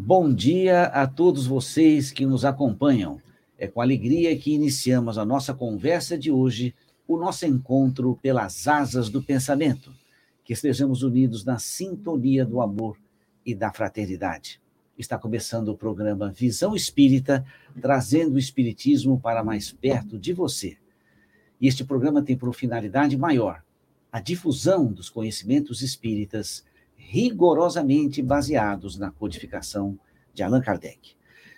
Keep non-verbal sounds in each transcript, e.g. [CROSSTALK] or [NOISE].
Bom dia a todos vocês que nos acompanham. É com alegria que iniciamos a nossa conversa de hoje, o nosso encontro pelas asas do pensamento. Que estejamos unidos na sintonia do amor e da fraternidade. Está começando o programa Visão Espírita, trazendo o Espiritismo para mais perto de você. E este programa tem por finalidade maior a difusão dos conhecimentos espíritas rigorosamente baseados na codificação de Allan Kardec.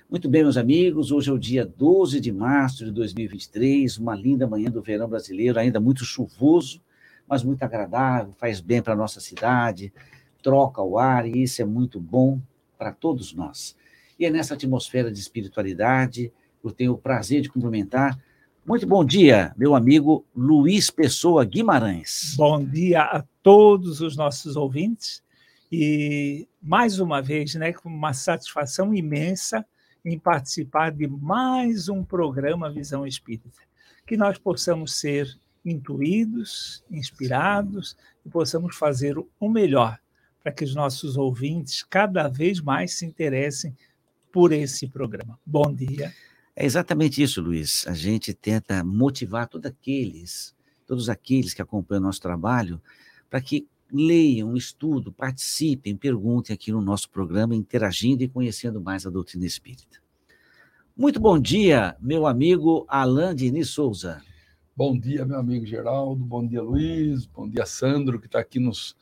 Muito bem, meus amigos, hoje é o dia 12 de março de 2023, uma linda manhã do verão brasileiro, ainda muito chuvoso, mas muito agradável, faz bem para a nossa cidade, troca o ar e isso é muito bom para todos nós. E é nessa atmosfera de espiritualidade, eu tenho o prazer de cumprimentar. Muito bom dia, meu amigo Luiz Pessoa Guimarães. Bom dia a todos os nossos ouvintes e, mais uma vez, né, com uma satisfação imensa em participar de mais um programa Visão Espírita. Que nós possamos ser intuídos, inspirados e possamos fazer o melhor para que os nossos ouvintes cada vez mais se interessem por esse programa. Bom dia. É exatamente isso, Luiz. A gente tenta motivar todos aqueles, todos aqueles que acompanham o nosso trabalho, para que leiam, estudem, participem, perguntem aqui no nosso programa, interagindo e conhecendo mais a doutrina espírita. Muito bom dia, meu amigo Alain Diniz Souza. Bom dia, meu amigo Geraldo. Bom dia, Luiz. Bom dia, Sandro, que está aqui nos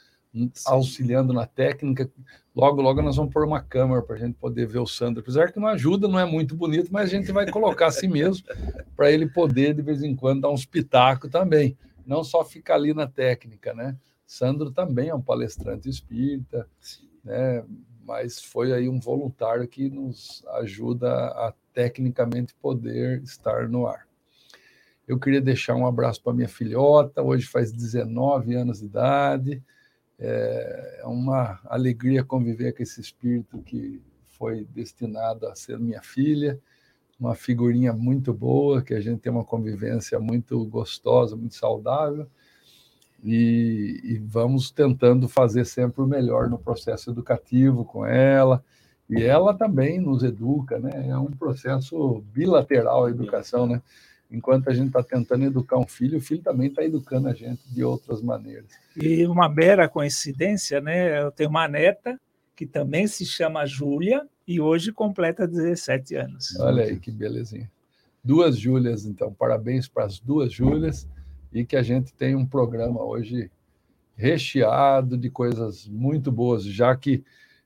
auxiliando na técnica. Logo, logo nós vamos pôr uma câmera para a gente poder ver o Sandro. Apesar que não ajuda, não é muito bonito, mas a gente vai colocar assim mesmo, para ele poder, de vez em quando, dar uns pitacos também. Não só ficar ali na técnica, né? Sandro também é um palestrante espírita, né? mas foi aí um voluntário que nos ajuda a tecnicamente poder estar no ar. Eu queria deixar um abraço para minha filhota, hoje faz 19 anos de idade. É uma alegria conviver com esse espírito que foi destinado a ser minha filha, uma figurinha muito boa, que a gente tem uma convivência muito gostosa, muito saudável e, e, vamos tentando fazer sempre o melhor no processo educativo com ela. E ela também nos educa, né? É um processo bilateral a educação, né? Enquanto a gente está tentando educar um filho, o filho também está educando a gente de outras maneiras. E uma mera coincidência, né? Eu tenho uma neta que também se chama Júlia e hoje completa 17 anos. Olha aí que belezinha. Duas Júlias, então. Parabéns para as duas Júlias e que a gente tem um programa hoje recheado de coisas muito boas, já que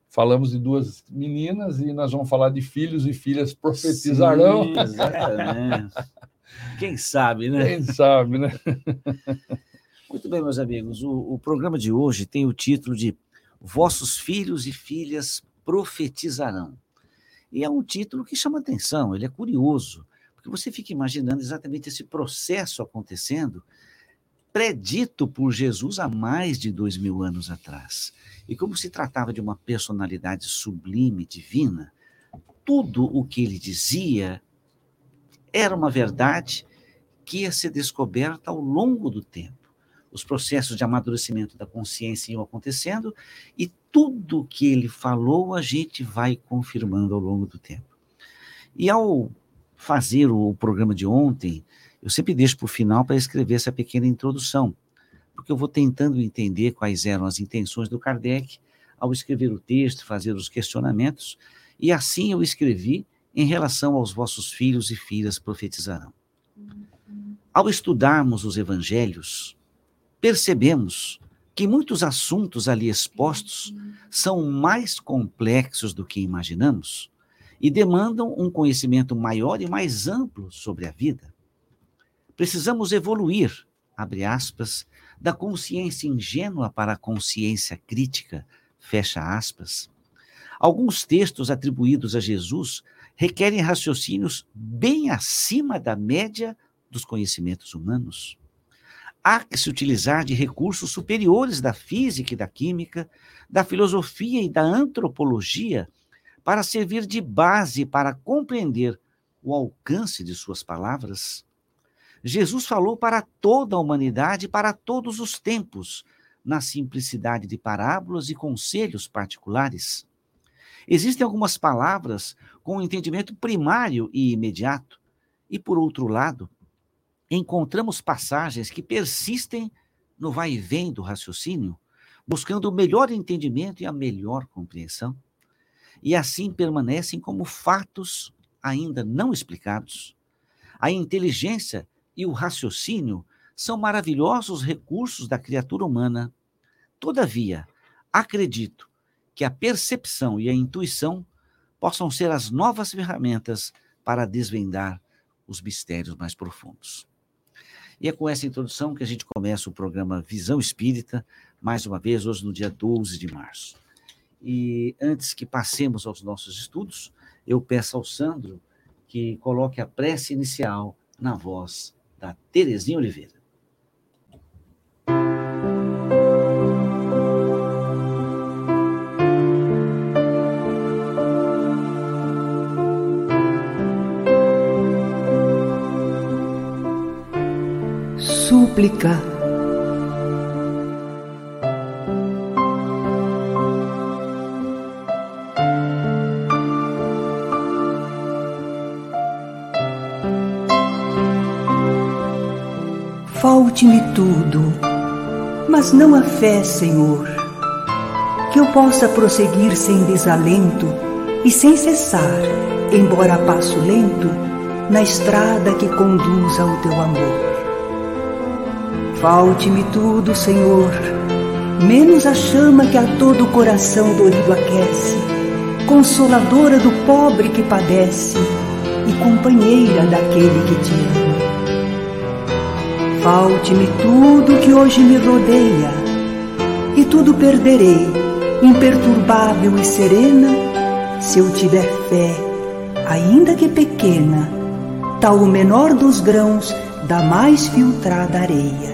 falamos de duas meninas e nós vamos falar de filhos e filhas profetizarão. Sim, exatamente. Quem sabe, né? Quem sabe, né? Muito bem, meus amigos. O, o programa de hoje tem o título de Vossos filhos e filhas profetizarão. E é um título que chama atenção, ele é curioso, porque você fica imaginando exatamente esse processo acontecendo, predito por Jesus há mais de dois mil anos atrás. E como se tratava de uma personalidade sublime, divina, tudo o que ele dizia era uma verdade que ia ser descoberta ao longo do tempo. Os processos de amadurecimento da consciência iam acontecendo e tudo que ele falou a gente vai confirmando ao longo do tempo. E ao fazer o programa de ontem, eu sempre deixo para o final para escrever essa pequena introdução, porque eu vou tentando entender quais eram as intenções do Kardec ao escrever o texto, fazer os questionamentos, e assim eu escrevi em relação aos vossos filhos e filhas profetizarão. Ao estudarmos os evangelhos, percebemos que muitos assuntos ali expostos são mais complexos do que imaginamos e demandam um conhecimento maior e mais amplo sobre a vida. Precisamos evoluir, abre aspas, da consciência ingênua para a consciência crítica, fecha aspas. Alguns textos atribuídos a Jesus requerem raciocínios bem acima da média dos conhecimentos humanos. Há que se utilizar de recursos superiores da física e da química, da filosofia e da antropologia para servir de base para compreender o alcance de suas palavras. Jesus falou para toda a humanidade, para todos os tempos, na simplicidade de parábolas e conselhos particulares. Existem algumas palavras com um entendimento primário e imediato, e, por outro lado, encontramos passagens que persistem no vai e vem do raciocínio, buscando o melhor entendimento e a melhor compreensão, e assim permanecem como fatos ainda não explicados. A inteligência e o raciocínio são maravilhosos recursos da criatura humana. Todavia, acredito que a percepção e a intuição possam ser as novas ferramentas para desvendar os mistérios mais profundos. E é com essa introdução que a gente começa o programa Visão Espírita, mais uma vez, hoje no dia 12 de março. E antes que passemos aos nossos estudos, eu peço ao Sandro que coloque a prece inicial na voz da Terezinha Oliveira. súplica. Tudo, mas não a fé, Senhor, que eu possa prosseguir sem desalento e sem cessar, embora a passo lento, na estrada que conduz ao teu amor. Falte-me tudo, Senhor, menos a chama que a todo coração dorido aquece, consoladora do pobre que padece e companheira daquele que te ama. Falte-me tudo que hoje me rodeia, e tudo perderei, imperturbável e serena, se eu tiver fé, ainda que pequena, tal o menor dos grãos da mais filtrada areia.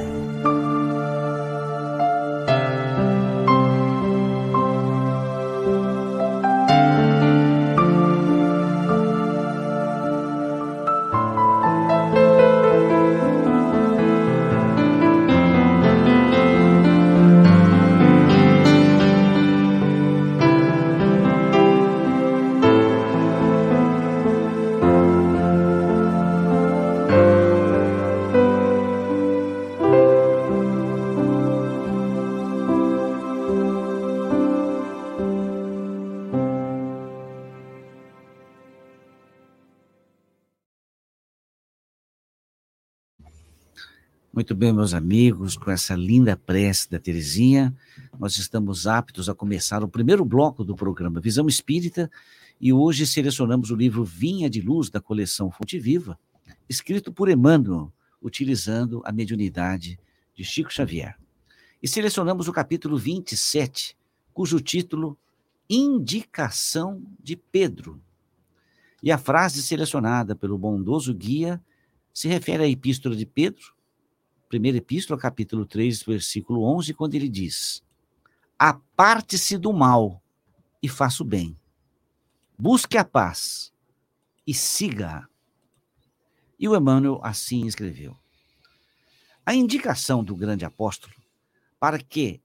Bem, meus amigos, com essa linda prece da Terezinha, nós estamos aptos a começar o primeiro bloco do programa Visão Espírita e hoje selecionamos o livro Vinha de Luz da coleção Fonte Viva, escrito por Emmanuel, utilizando a mediunidade de Chico Xavier. E selecionamos o capítulo 27, cujo título Indicação de Pedro. E a frase selecionada pelo bondoso guia se refere à Epístola de Pedro, primeira epístola, capítulo 3, versículo 11, quando ele diz: Aparte-se do mal e faça o bem. Busque a paz e siga-a. E o Emmanuel assim escreveu. A indicação do grande apóstolo para que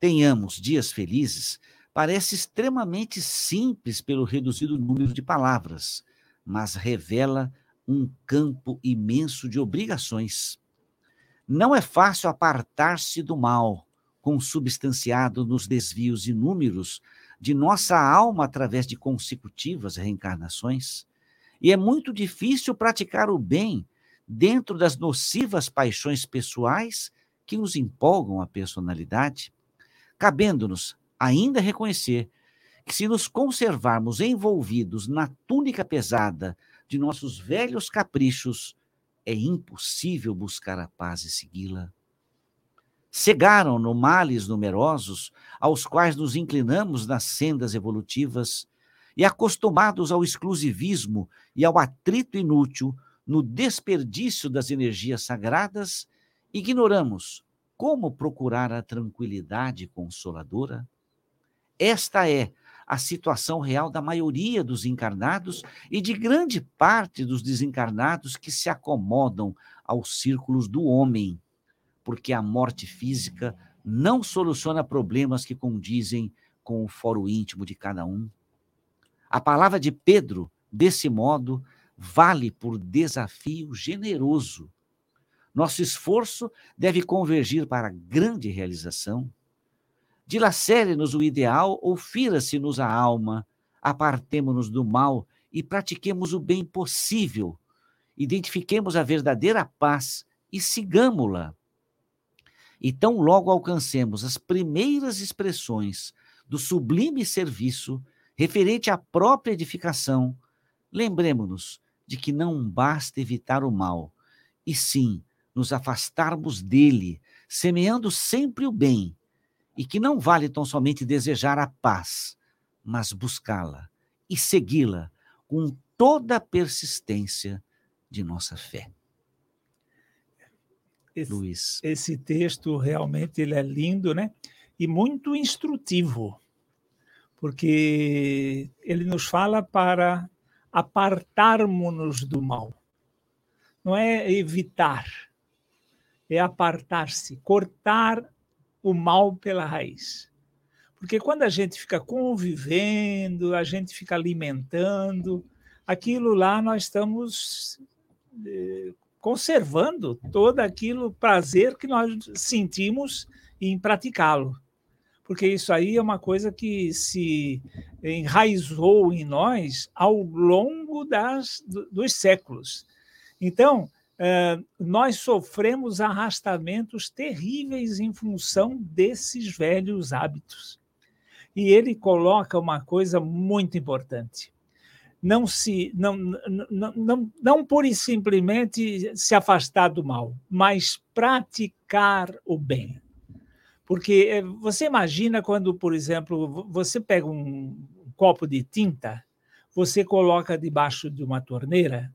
tenhamos dias felizes parece extremamente simples pelo reduzido número de palavras, mas revela um campo imenso de obrigações não é fácil apartar-se do mal, consubstanciado nos desvios inúmeros de nossa alma através de consecutivas reencarnações. E é muito difícil praticar o bem dentro das nocivas paixões pessoais que nos empolgam a personalidade, cabendo-nos ainda reconhecer que, se nos conservarmos envolvidos na túnica pesada de nossos velhos caprichos, é impossível buscar a paz e segui-la. Cegaram no males numerosos, aos quais nos inclinamos nas sendas evolutivas, e acostumados ao exclusivismo e ao atrito inútil, no desperdício das energias sagradas, ignoramos como procurar a tranquilidade consoladora. Esta é a situação real da maioria dos encarnados e de grande parte dos desencarnados que se acomodam aos círculos do homem, porque a morte física não soluciona problemas que condizem com o foro íntimo de cada um. A palavra de Pedro, desse modo, vale por desafio generoso. Nosso esforço deve convergir para a grande realização. Dilacere-nos o ideal ou fira-se-nos a alma, apartemo-nos do mal e pratiquemos o bem possível. Identifiquemos a verdadeira paz e sigamo-la. E tão logo alcancemos as primeiras expressões do sublime serviço referente à própria edificação, lembremos-nos de que não basta evitar o mal, e sim nos afastarmos dele, semeando sempre o bem, e que não vale tão somente desejar a paz, mas buscá-la e segui-la com toda a persistência de nossa fé. Esse, Luiz. Esse texto realmente ele é lindo, né? E muito instrutivo, porque ele nos fala para apartarmos-nos do mal. Não é evitar, é apartar-se, cortar o mal pela raiz. Porque quando a gente fica convivendo, a gente fica alimentando, aquilo lá nós estamos eh, conservando todo aquilo prazer que nós sentimos em praticá-lo. Porque isso aí é uma coisa que se enraizou em nós ao longo das, dos séculos. Então, eh, nós sofremos arrastamentos terríveis em função desses velhos hábitos. E ele coloca uma coisa muito importante não se não, não, não, não pura e simplesmente se afastar do mal, mas praticar o bem. Porque eh, você imagina quando, por exemplo, você pega um copo de tinta, você coloca debaixo de uma torneira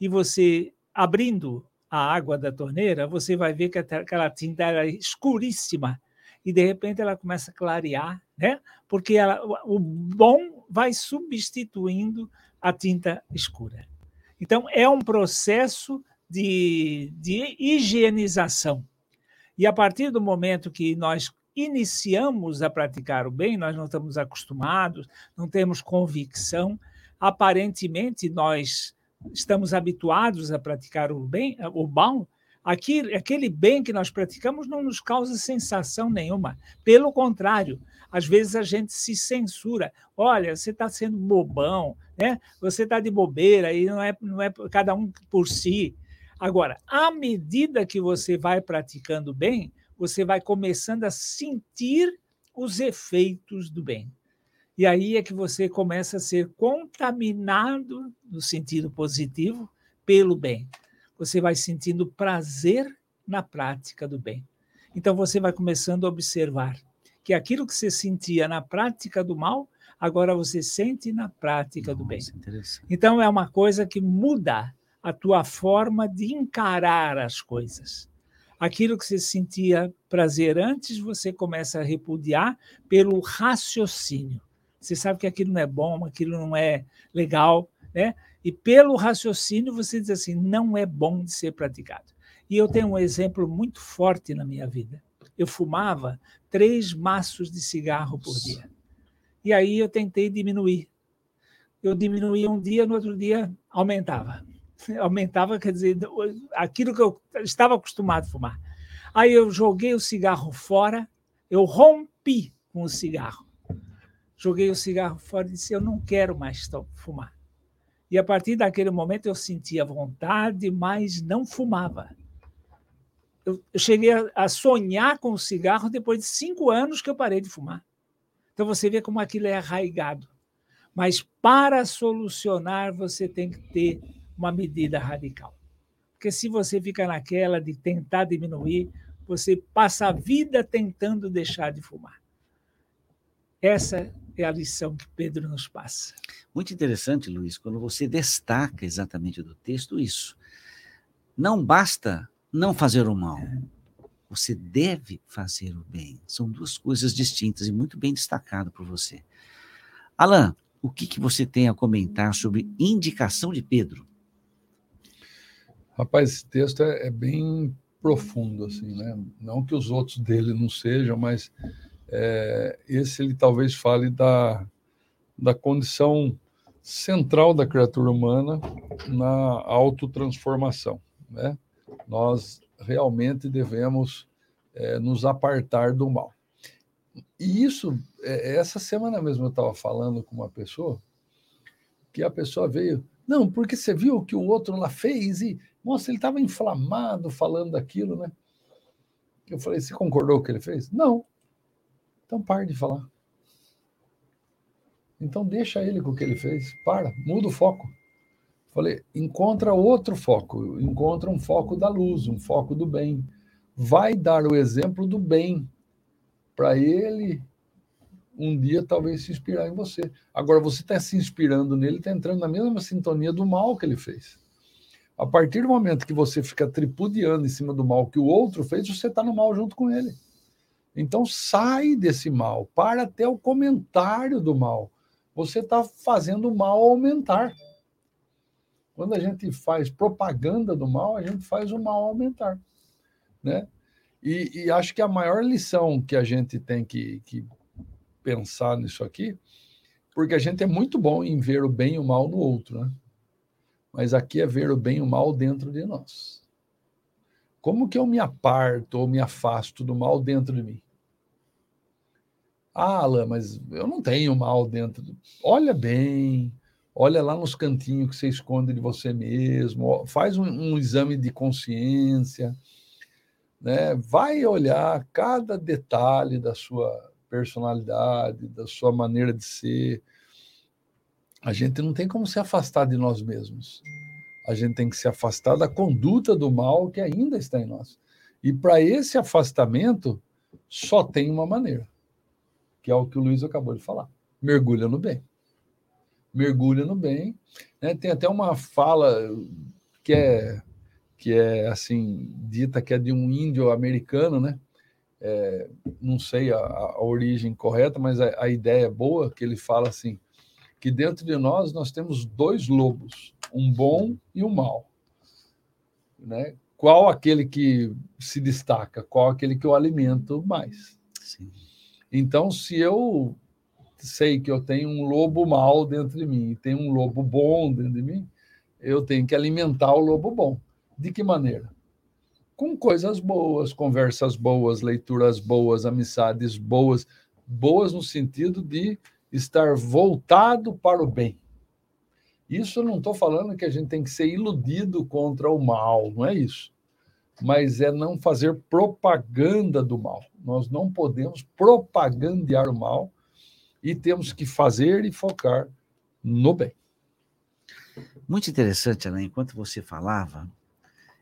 e você abrindo a água da torneira, você vai ver que aquela tinta era escuríssima e de repente ela começa a clarear, né? Porque ela, o bom vai substituindo a tinta escura. Então, é um processo de, de higienização. E a partir do momento que nós iniciamos a praticar o bem, nós não estamos acostumados, não temos convicção, aparentemente nós estamos habituados a praticar o bem, o mal, aquele, aquele bem que nós praticamos não nos causa sensação nenhuma. Pelo contrário, às vezes a gente se censura. Olha, você está sendo bobão, né? você está de bobeira e não é, não é cada um por si. Agora, à medida que você vai praticando bem, você vai começando a sentir os efeitos do bem. E aí é que você começa a ser contaminado, no sentido positivo, pelo bem. Você vai sentindo prazer na prática do bem. Então você vai começando a observar que aquilo que você sentia na prática do mal, agora você sente na prática Nossa, do bem. Então é uma coisa que muda a tua forma de encarar as coisas. Aquilo que você sentia prazer antes, você começa a repudiar pelo raciocínio. Você sabe que aquilo não é bom, aquilo não é legal, né? E pelo raciocínio você diz assim, não é bom de ser praticado. E eu tenho um exemplo muito forte na minha vida eu fumava três maços de cigarro por dia. E aí eu tentei diminuir. Eu diminuía um dia, no outro dia aumentava. [LAUGHS] Aumentava, quer dizer, aquilo que eu estava acostumado a fumar. Aí eu joguei o cigarro fora, eu rompi com o cigarro. Joguei o cigarro fora e disse: Eu não quero mais fumar. E a partir daquele momento eu sentia vontade, mas não fumava eu, cheguei a, sonhar com o cigarro depois de cinco anos que eu parei de fumar. Então você vê como aquilo é arraigado. Mas para solucionar, você tem que ter uma medida radical. Porque se você fica naquela de tentar diminuir, você passa a vida tentando deixar de fumar. Essa é a lição que Pedro nos passa. Muito interessante, Luiz, quando você destaca exatamente do texto isso. Não basta não fazer o mal. Você deve fazer o bem. São duas coisas distintas e muito bem destacado por você. Alain, o que, que você tem a comentar sobre indicação de Pedro? Rapaz, esse texto é, é bem profundo, assim, né? Não que os outros dele não sejam, mas é, esse ele talvez fale da, da condição central da criatura humana na autotransformação. Né? Nós realmente devemos é, nos apartar do mal. E isso, é, essa semana mesmo eu estava falando com uma pessoa, que a pessoa veio, não, porque você viu o que o outro lá fez e, nossa, ele estava inflamado falando daquilo, né? Eu falei, você concordou com o que ele fez? Não. Então pare de falar. Então deixa ele com o que ele fez. Para, muda o foco. Falei, encontra outro foco, encontra um foco da luz, um foco do bem. Vai dar o exemplo do bem para ele um dia talvez se inspirar em você. Agora você está se inspirando nele, está entrando na mesma sintonia do mal que ele fez. A partir do momento que você fica tripudiando em cima do mal que o outro fez, você está no mal junto com ele. Então sai desse mal, para até o comentário do mal. Você está fazendo o mal aumentar. Quando a gente faz propaganda do mal, a gente faz o mal aumentar. Né? E, e acho que a maior lição que a gente tem que, que pensar nisso aqui, porque a gente é muito bom em ver o bem e o mal no outro, né? Mas aqui é ver o bem e o mal dentro de nós. Como que eu me aparto ou me afasto do mal dentro de mim? Ah, Alan, mas eu não tenho mal dentro. Olha bem, olha lá nos cantinhos que você esconde de você mesmo, faz um, um exame de consciência, né? vai olhar cada detalhe da sua personalidade, da sua maneira de ser. A gente não tem como se afastar de nós mesmos. A gente tem que se afastar da conduta do mal que ainda está em nós. E para esse afastamento, só tem uma maneira, que é o que o Luiz acabou de falar: mergulha no bem. Mergulha no bem. Né? Tem até uma fala que é que é assim dita que é de um índio americano, né? É, não sei a, a, origem correta, mas a, a, ideia é boa, que ele fala assim, que dentro de nós nós temos dois lobos, um bom e um mau. Né? Qual aquele que se destaca? Qual aquele que eu alimento mais? Sim. Então, se eu sei que eu tenho um lobo mau dentro de mim e tenho um lobo bom dentro de mim, eu tenho que alimentar o lobo bom. De que maneira? Com coisas boas, conversas boas, leituras boas, amizades boas, boas no sentido de estar voltado para o bem. Isso eu não estou falando que a gente tem que ser iludido contra o mal, não é isso. Mas é não fazer propaganda do mal. Nós não podemos propagandear o mal e temos que fazer e focar no bem. Muito interessante, Alain. Enquanto você falava,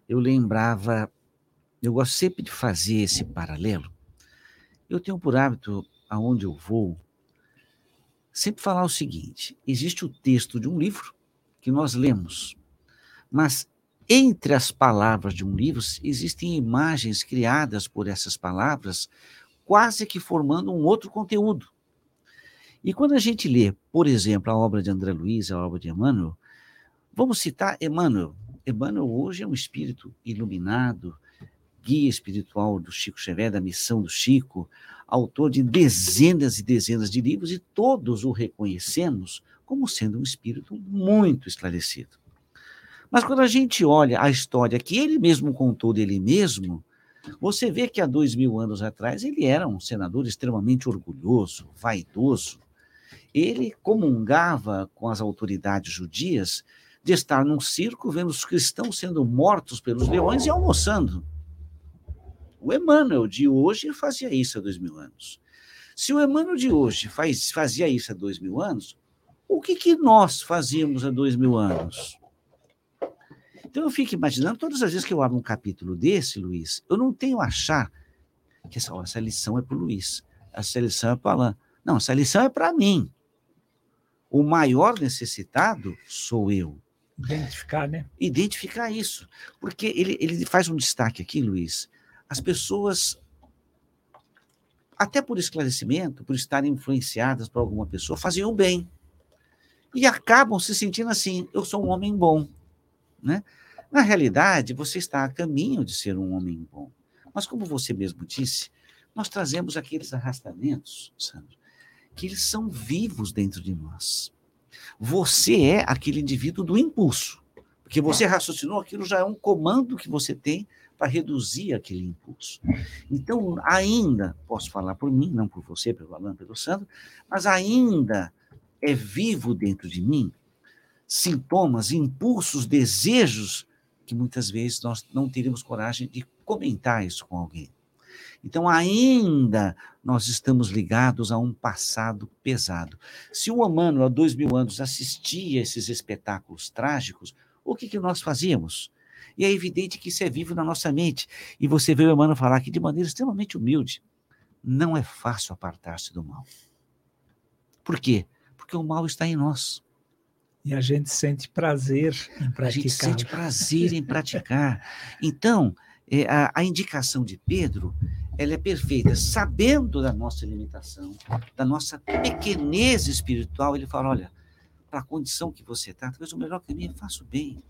eu lembrava, eu gosto sempre de fazer esse paralelo. Eu tenho por hábito, aonde eu vou, sempre falar o seguinte: existe o texto de um livro que nós lemos, mas entre as palavras de um livro existem imagens criadas por essas palavras, quase que formando um outro conteúdo. E quando a gente lê, por exemplo, a obra de André Luiz, a obra de Emmanuel, vamos citar Emmanuel, Emmanuel hoje é um espírito iluminado, guia espiritual do Chico Xavier, da missão do Chico, autor de dezenas e dezenas de livros, e todos o reconhecemos como sendo um espírito muito esclarecido. Mas quando a gente olha a história que ele mesmo contou dele mesmo, você vê que há dois mil anos atrás ele era um senador extremamente orgulhoso, vaidoso. Ele comungava com as autoridades judias de estar num circo vendo os cristãos sendo mortos pelos leões e almoçando. O Emmanuel de hoje fazia isso há dois mil anos. Se o Emmanuel de hoje faz, fazia isso há dois mil anos, o que, que nós fazíamos há dois mil anos? Então eu fico imaginando, todas as vezes que eu abro um capítulo desse, Luiz, eu não tenho a achar que essa, essa lição é para o Luiz, essa lição é para o Alain. Não, essa lição é para mim. O maior necessitado sou eu. Identificar, né? Identificar isso. Porque ele, ele faz um destaque aqui, Luiz. As pessoas, até por esclarecimento, por estarem influenciadas por alguma pessoa, faziam bem. E acabam se sentindo assim: eu sou um homem bom. Né? Na realidade, você está a caminho de ser um homem bom. Mas, como você mesmo disse, nós trazemos aqueles arrastamentos, Sandro, que eles são vivos dentro de nós. Você é aquele indivíduo do impulso. Porque você raciocinou, aquilo já é um comando que você tem para reduzir aquele impulso. Então, ainda, posso falar por mim, não por você, pelo Alan, pelo Sandro, mas ainda é vivo dentro de mim sintomas, impulsos, desejos que muitas vezes nós não teríamos coragem de comentar isso com alguém. Então, ainda nós estamos ligados a um passado pesado. Se o humano, há dois mil anos, assistia esses espetáculos trágicos, o que, que nós fazíamos? E é evidente que isso é vivo na nossa mente. E você vê o Emmanuel falar aqui de maneira extremamente humilde. Não é fácil apartar-se do mal. Por quê? Porque o mal está em nós. E a gente sente prazer em praticar. A gente sente prazer em praticar. Então, é, a, a indicação de Pedro, ela é perfeita. Sabendo da nossa limitação, da nossa pequenez espiritual, ele fala, olha, para a condição que você está, talvez o melhor caminho é faça o bem.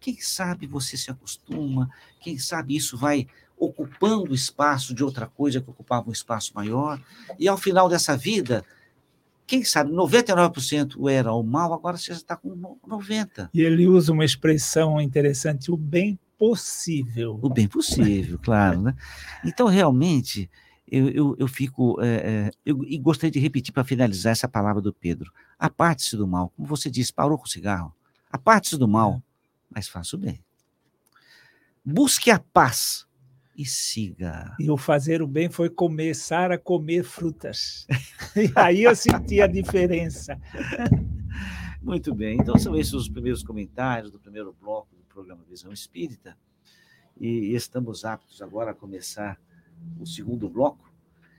Quem sabe você se acostuma, quem sabe isso vai ocupando o espaço de outra coisa que ocupava um espaço maior, e ao final dessa vida, quem sabe 99% era o mal, agora você está com 90%. E ele usa uma expressão interessante, o bem possível. O bem possível, claro. Né? Então, realmente, eu, eu, eu fico. É, eu, e gostaria de repetir para finalizar essa palavra do Pedro. Aparte-se do mal. Como você disse, parou com o cigarro. Aparte-se do mal mas faça o bem. Busque a paz e siga. E o fazer o bem foi começar a comer frutas. [LAUGHS] e aí eu senti a diferença. [LAUGHS] Muito bem. Então são esses os primeiros comentários do primeiro bloco do programa Visão Espírita. E estamos aptos agora a começar o segundo bloco.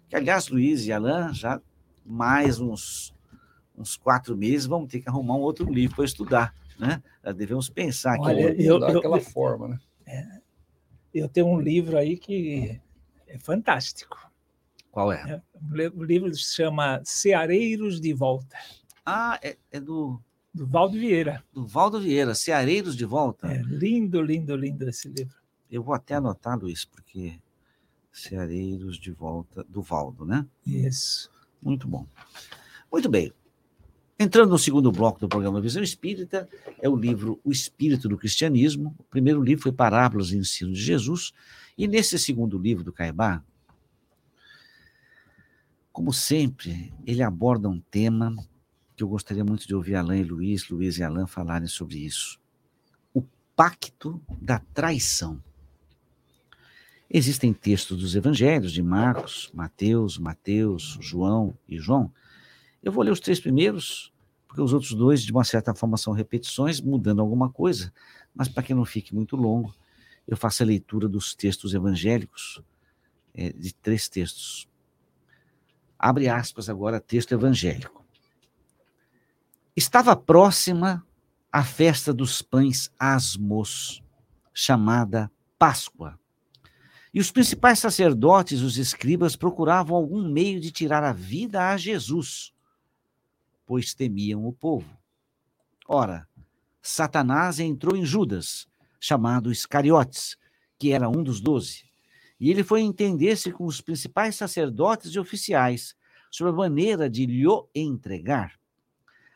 Que, aliás, Luiz e Alain, já mais uns, uns quatro meses, vamos ter que arrumar um outro livro para estudar né? devemos pensar que Olha, eu, daquela eu, forma, né? É, eu tenho um livro aí que é fantástico. Qual é? é o livro se chama Ceareiros de Volta. Ah, é, é do do Valdo Vieira. Do Valdo Vieira, Ceareiros de Volta. É, lindo, lindo, lindo esse livro. Eu vou até anotar, Luiz, porque Ceareiros de Volta, do Valdo, né? Isso. Muito bom. Muito bem. Entrando no segundo bloco do programa Visão Espírita, é o livro O Espírito do Cristianismo. O primeiro livro foi Parábolas e Ensino de Jesus. E nesse segundo livro do Caibá, como sempre, ele aborda um tema que eu gostaria muito de ouvir Alain e Luiz, Luiz e Alain falarem sobre isso. O pacto da traição. Existem textos dos evangelhos de Marcos, Mateus, Mateus, João e João. Eu vou ler os três primeiros porque os outros dois, de uma certa forma, são repetições, mudando alguma coisa, mas para que não fique muito longo, eu faço a leitura dos textos evangélicos, é, de três textos. Abre aspas agora, texto evangélico. Estava próxima a festa dos pães asmos, chamada Páscoa. E os principais sacerdotes, os escribas, procuravam algum meio de tirar a vida a Jesus pois temiam o povo. Ora, Satanás entrou em Judas, chamado Iscariotes, que era um dos doze, e ele foi entender-se com os principais sacerdotes e oficiais sobre a maneira de lhe entregar.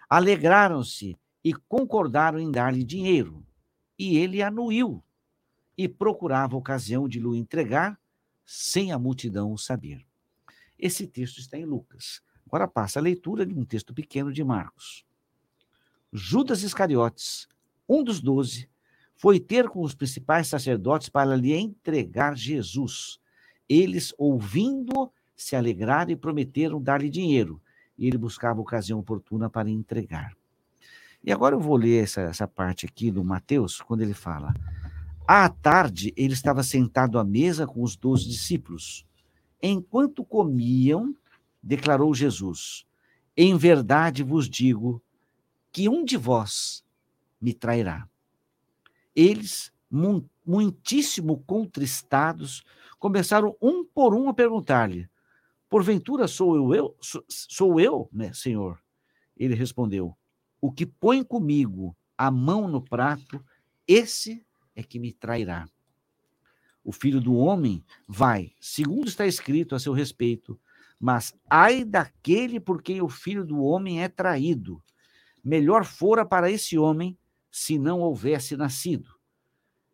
Alegraram-se e concordaram em dar-lhe dinheiro, e ele anuiu e procurava ocasião de lhe entregar sem a multidão o saber. Esse texto está em Lucas. Agora passa a leitura de um texto pequeno de Marcos. Judas Iscariotes, um dos doze, foi ter com os principais sacerdotes para lhe entregar Jesus. Eles, ouvindo, se alegraram e prometeram dar-lhe dinheiro. E ele buscava ocasião oportuna para entregar. E agora eu vou ler essa, essa parte aqui do Mateus, quando ele fala: À tarde, ele estava sentado à mesa com os doze discípulos. Enquanto comiam, declarou Jesus: Em verdade vos digo que um de vós me trairá. Eles, muitíssimo contristados, começaram um por um a perguntar-lhe: Porventura sou eu, eu sou, eu, né, Senhor? Ele respondeu: O que põe comigo a mão no prato, esse é que me trairá. O filho do homem vai, segundo está escrito a seu respeito, mas ai daquele por quem o filho do homem é traído. melhor fora para esse homem se não houvesse nascido.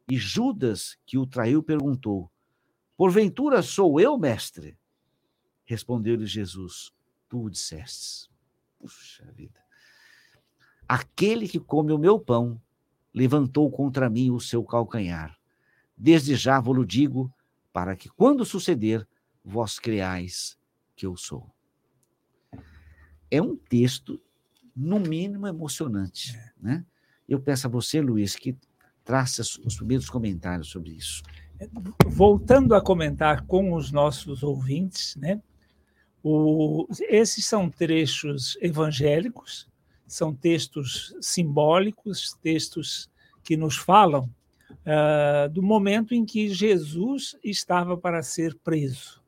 E Judas, que o traiu, perguntou: Porventura sou eu, mestre? Respondeu-lhe Jesus: Tu o dissestes. Puxa vida. Aquele que come o meu pão levantou contra mim o seu calcanhar. Desde já vos digo, para que, quando suceder, vós creais que eu sou. É um texto, no mínimo, emocionante. É. Né? Eu peço a você, Luiz, que traça os primeiros comentários sobre isso. Voltando a comentar com os nossos ouvintes, né? O, esses são trechos evangélicos, são textos simbólicos, textos que nos falam uh, do momento em que Jesus estava para ser preso.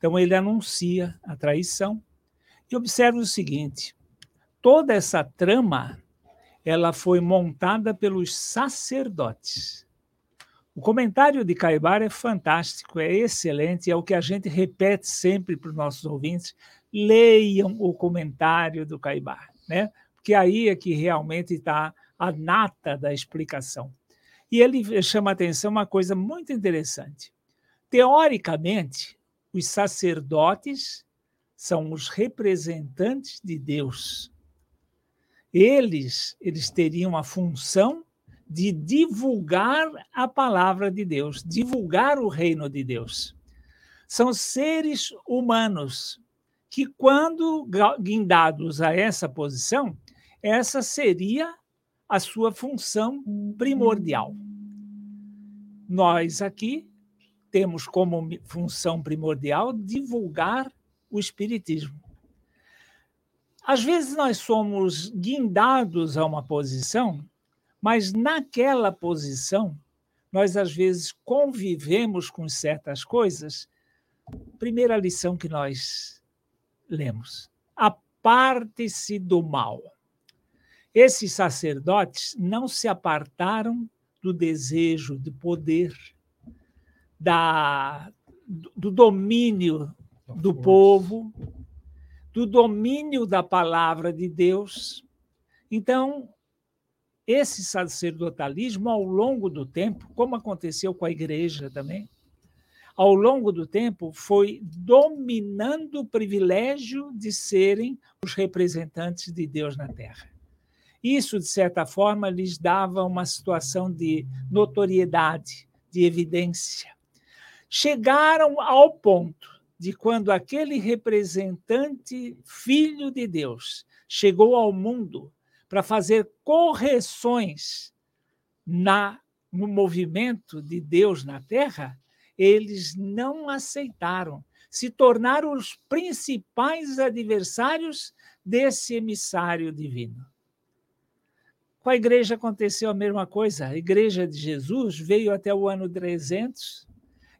Então, ele anuncia a traição e observa o seguinte: toda essa trama ela foi montada pelos sacerdotes. O comentário de Caibar é fantástico, é excelente, é o que a gente repete sempre para os nossos ouvintes. Leiam o comentário do Caibar, né? porque aí é que realmente está a nata da explicação. E ele chama a atenção uma coisa muito interessante. Teoricamente, os sacerdotes são os representantes de Deus. Eles, eles teriam a função de divulgar a palavra de Deus, divulgar o reino de Deus. São seres humanos que, quando guindados a essa posição, essa seria a sua função primordial. Nós aqui temos como função primordial divulgar o Espiritismo. Às vezes nós somos guindados a uma posição, mas naquela posição nós às vezes convivemos com certas coisas. Primeira lição que nós lemos: aparte-se do mal. Esses sacerdotes não se apartaram do desejo de poder, da, do domínio do povo, do domínio da palavra de Deus. Então, esse sacerdotalismo, ao longo do tempo, como aconteceu com a igreja também, ao longo do tempo, foi dominando o privilégio de serem os representantes de Deus na terra. Isso, de certa forma, lhes dava uma situação de notoriedade, de evidência. Chegaram ao ponto de quando aquele representante, filho de Deus, chegou ao mundo para fazer correções na no movimento de Deus na Terra, eles não aceitaram, se tornaram os principais adversários desse emissário divino. Com a igreja aconteceu a mesma coisa. A igreja de Jesus veio até o ano 300,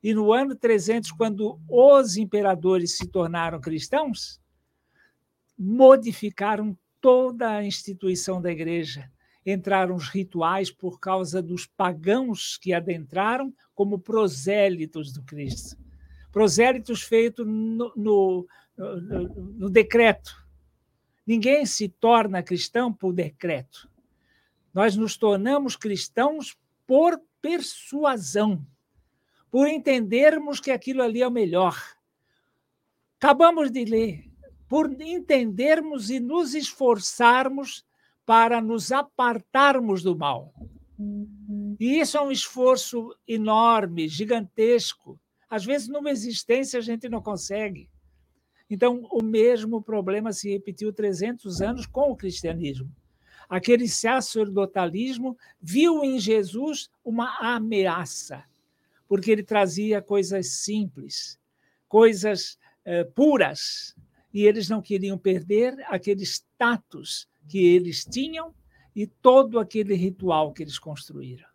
e no ano 300, quando os imperadores se tornaram cristãos, modificaram toda a instituição da igreja. Entraram os rituais por causa dos pagãos que adentraram como prosélitos do Cristo. Prosélitos feitos no, no, no, no decreto. Ninguém se torna cristão por decreto. Nós nos tornamos cristãos por persuasão, por entendermos que aquilo ali é o melhor. Acabamos de ler, por entendermos e nos esforçarmos para nos apartarmos do mal. E isso é um esforço enorme, gigantesco. Às vezes, numa existência, a gente não consegue. Então, o mesmo problema se repetiu 300 anos com o cristianismo. Aquele sacerdotalismo viu em Jesus uma ameaça, porque ele trazia coisas simples, coisas eh, puras, e eles não queriam perder aquele status que eles tinham e todo aquele ritual que eles construíram.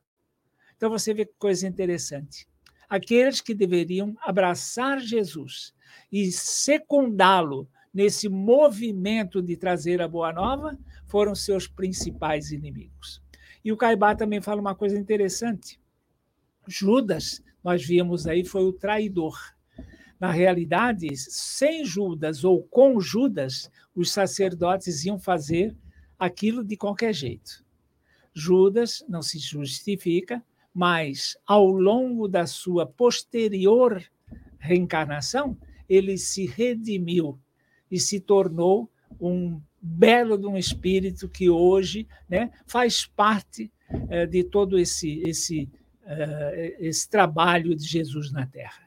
Então você vê que coisa interessante. Aqueles que deveriam abraçar Jesus e secundá-lo nesse movimento de trazer a boa nova, foram seus principais inimigos. E o Caibá também fala uma coisa interessante. Judas, nós vimos aí, foi o traidor. Na realidade, sem Judas ou com Judas, os sacerdotes iam fazer aquilo de qualquer jeito. Judas não se justifica, mas ao longo da sua posterior reencarnação, ele se redimiu e se tornou um belo de um espírito que hoje né, faz parte eh, de todo esse, esse, esse trabalho de Jesus na Terra.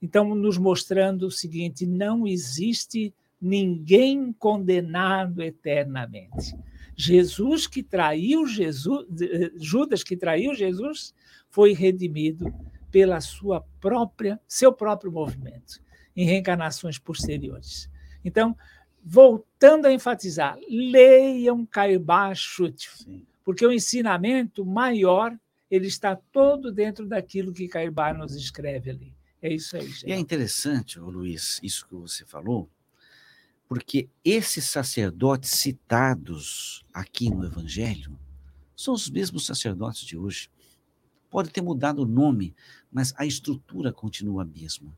Então, nos mostrando o seguinte: não existe ninguém condenado eternamente. Jesus que traiu Jesus, eh, Judas que traiu Jesus, foi redimido pela sua própria, seu próprio movimento em reencarnações posteriores. Então, voltando a enfatizar, leiam Chute, porque o ensinamento maior ele está todo dentro daquilo que Caibá nos escreve ali. É isso aí. Gente. E é interessante, Luiz, isso que você falou, porque esses sacerdotes citados aqui no Evangelho são os mesmos sacerdotes de hoje. Pode ter mudado o nome, mas a estrutura continua a mesma.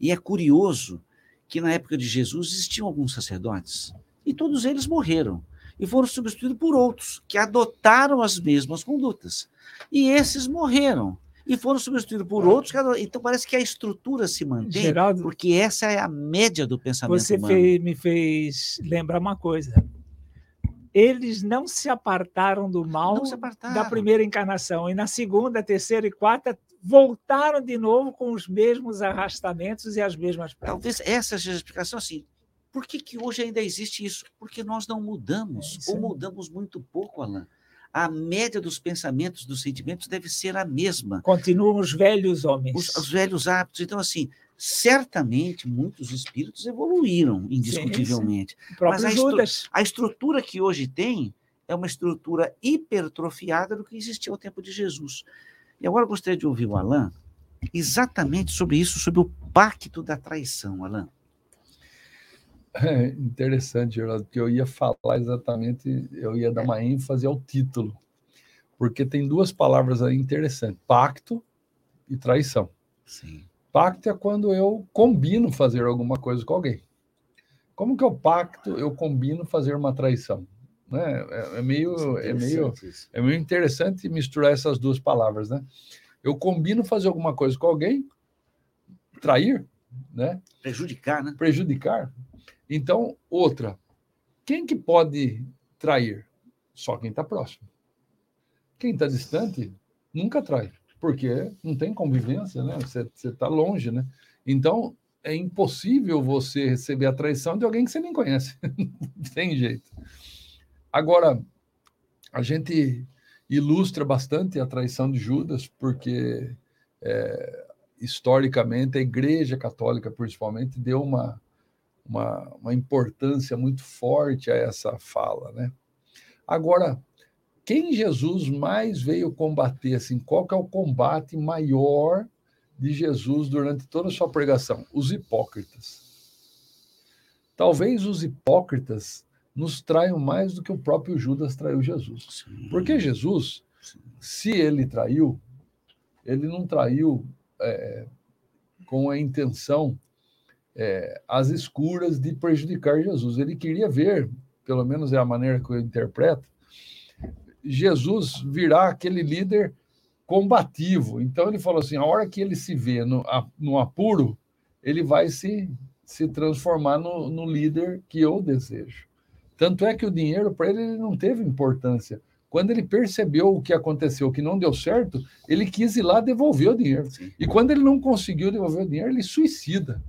E é curioso que na época de Jesus existiam alguns sacerdotes e todos eles morreram e foram substituídos por outros que adotaram as mesmas condutas. E esses morreram e foram substituídos por outros. Então parece que a estrutura se mantém, Geraldo, porque essa é a média do pensamento você humano. Você me fez lembrar uma coisa. Eles não se apartaram do mal apartaram. da primeira encarnação, e na segunda, terceira e quarta voltaram de novo com os mesmos arrastamentos e as mesmas práticas. Talvez essa seja a explicação assim. Por que, que hoje ainda existe isso? Porque nós não mudamos, é, ou mudamos muito pouco, Alain a média dos pensamentos, dos sentimentos deve ser a mesma. Continuam os velhos homens. Os, os velhos hábitos. Então, assim, certamente muitos espíritos evoluíram, indiscutivelmente. Sim, sim. Mas a, estru a estrutura que hoje tem é uma estrutura hipertrofiada do que existia ao tempo de Jesus. E agora eu gostaria de ouvir o Alain exatamente sobre isso, sobre o pacto da traição, Alain. É [LAUGHS] interessante, Geraldo, porque eu ia falar exatamente, eu ia dar uma ênfase ao título, porque tem duas palavras aí interessantes: pacto e traição. Sim. Pacto é quando eu combino fazer alguma coisa com alguém. Como que é o pacto? Eu combino fazer uma traição. Né? É, é meio, é, meio, é meio interessante misturar essas duas palavras, né? Eu combino fazer alguma coisa com alguém, trair, né? Prejudicar, né? Prejudicar. Então, outra, quem que pode trair? Só quem está próximo. Quem está distante nunca trai, porque não tem convivência, né? Você está longe, né? Então, é impossível você receber a traição de alguém que você nem conhece. [LAUGHS] não tem jeito. Agora, a gente ilustra bastante a traição de Judas, porque é, historicamente a Igreja Católica, principalmente, deu uma uma, uma importância muito forte a essa fala, né? Agora, quem Jesus mais veio combater, assim, qual que é o combate maior de Jesus durante toda a sua pregação? Os hipócritas. Talvez os hipócritas nos traiam mais do que o próprio Judas traiu Jesus. Sim. Porque Jesus, se ele traiu, ele não traiu é, com a intenção é, às escuras de prejudicar Jesus. Ele queria ver, pelo menos é a maneira que eu interpreto, Jesus virar aquele líder combativo. Então ele falou assim: a hora que ele se vê no, no apuro, ele vai se, se transformar no, no líder que eu desejo. Tanto é que o dinheiro para ele, ele não teve importância. Quando ele percebeu o que aconteceu, que não deu certo, ele quis ir lá devolver o dinheiro. Sim. E quando ele não conseguiu devolver o dinheiro, ele suicida.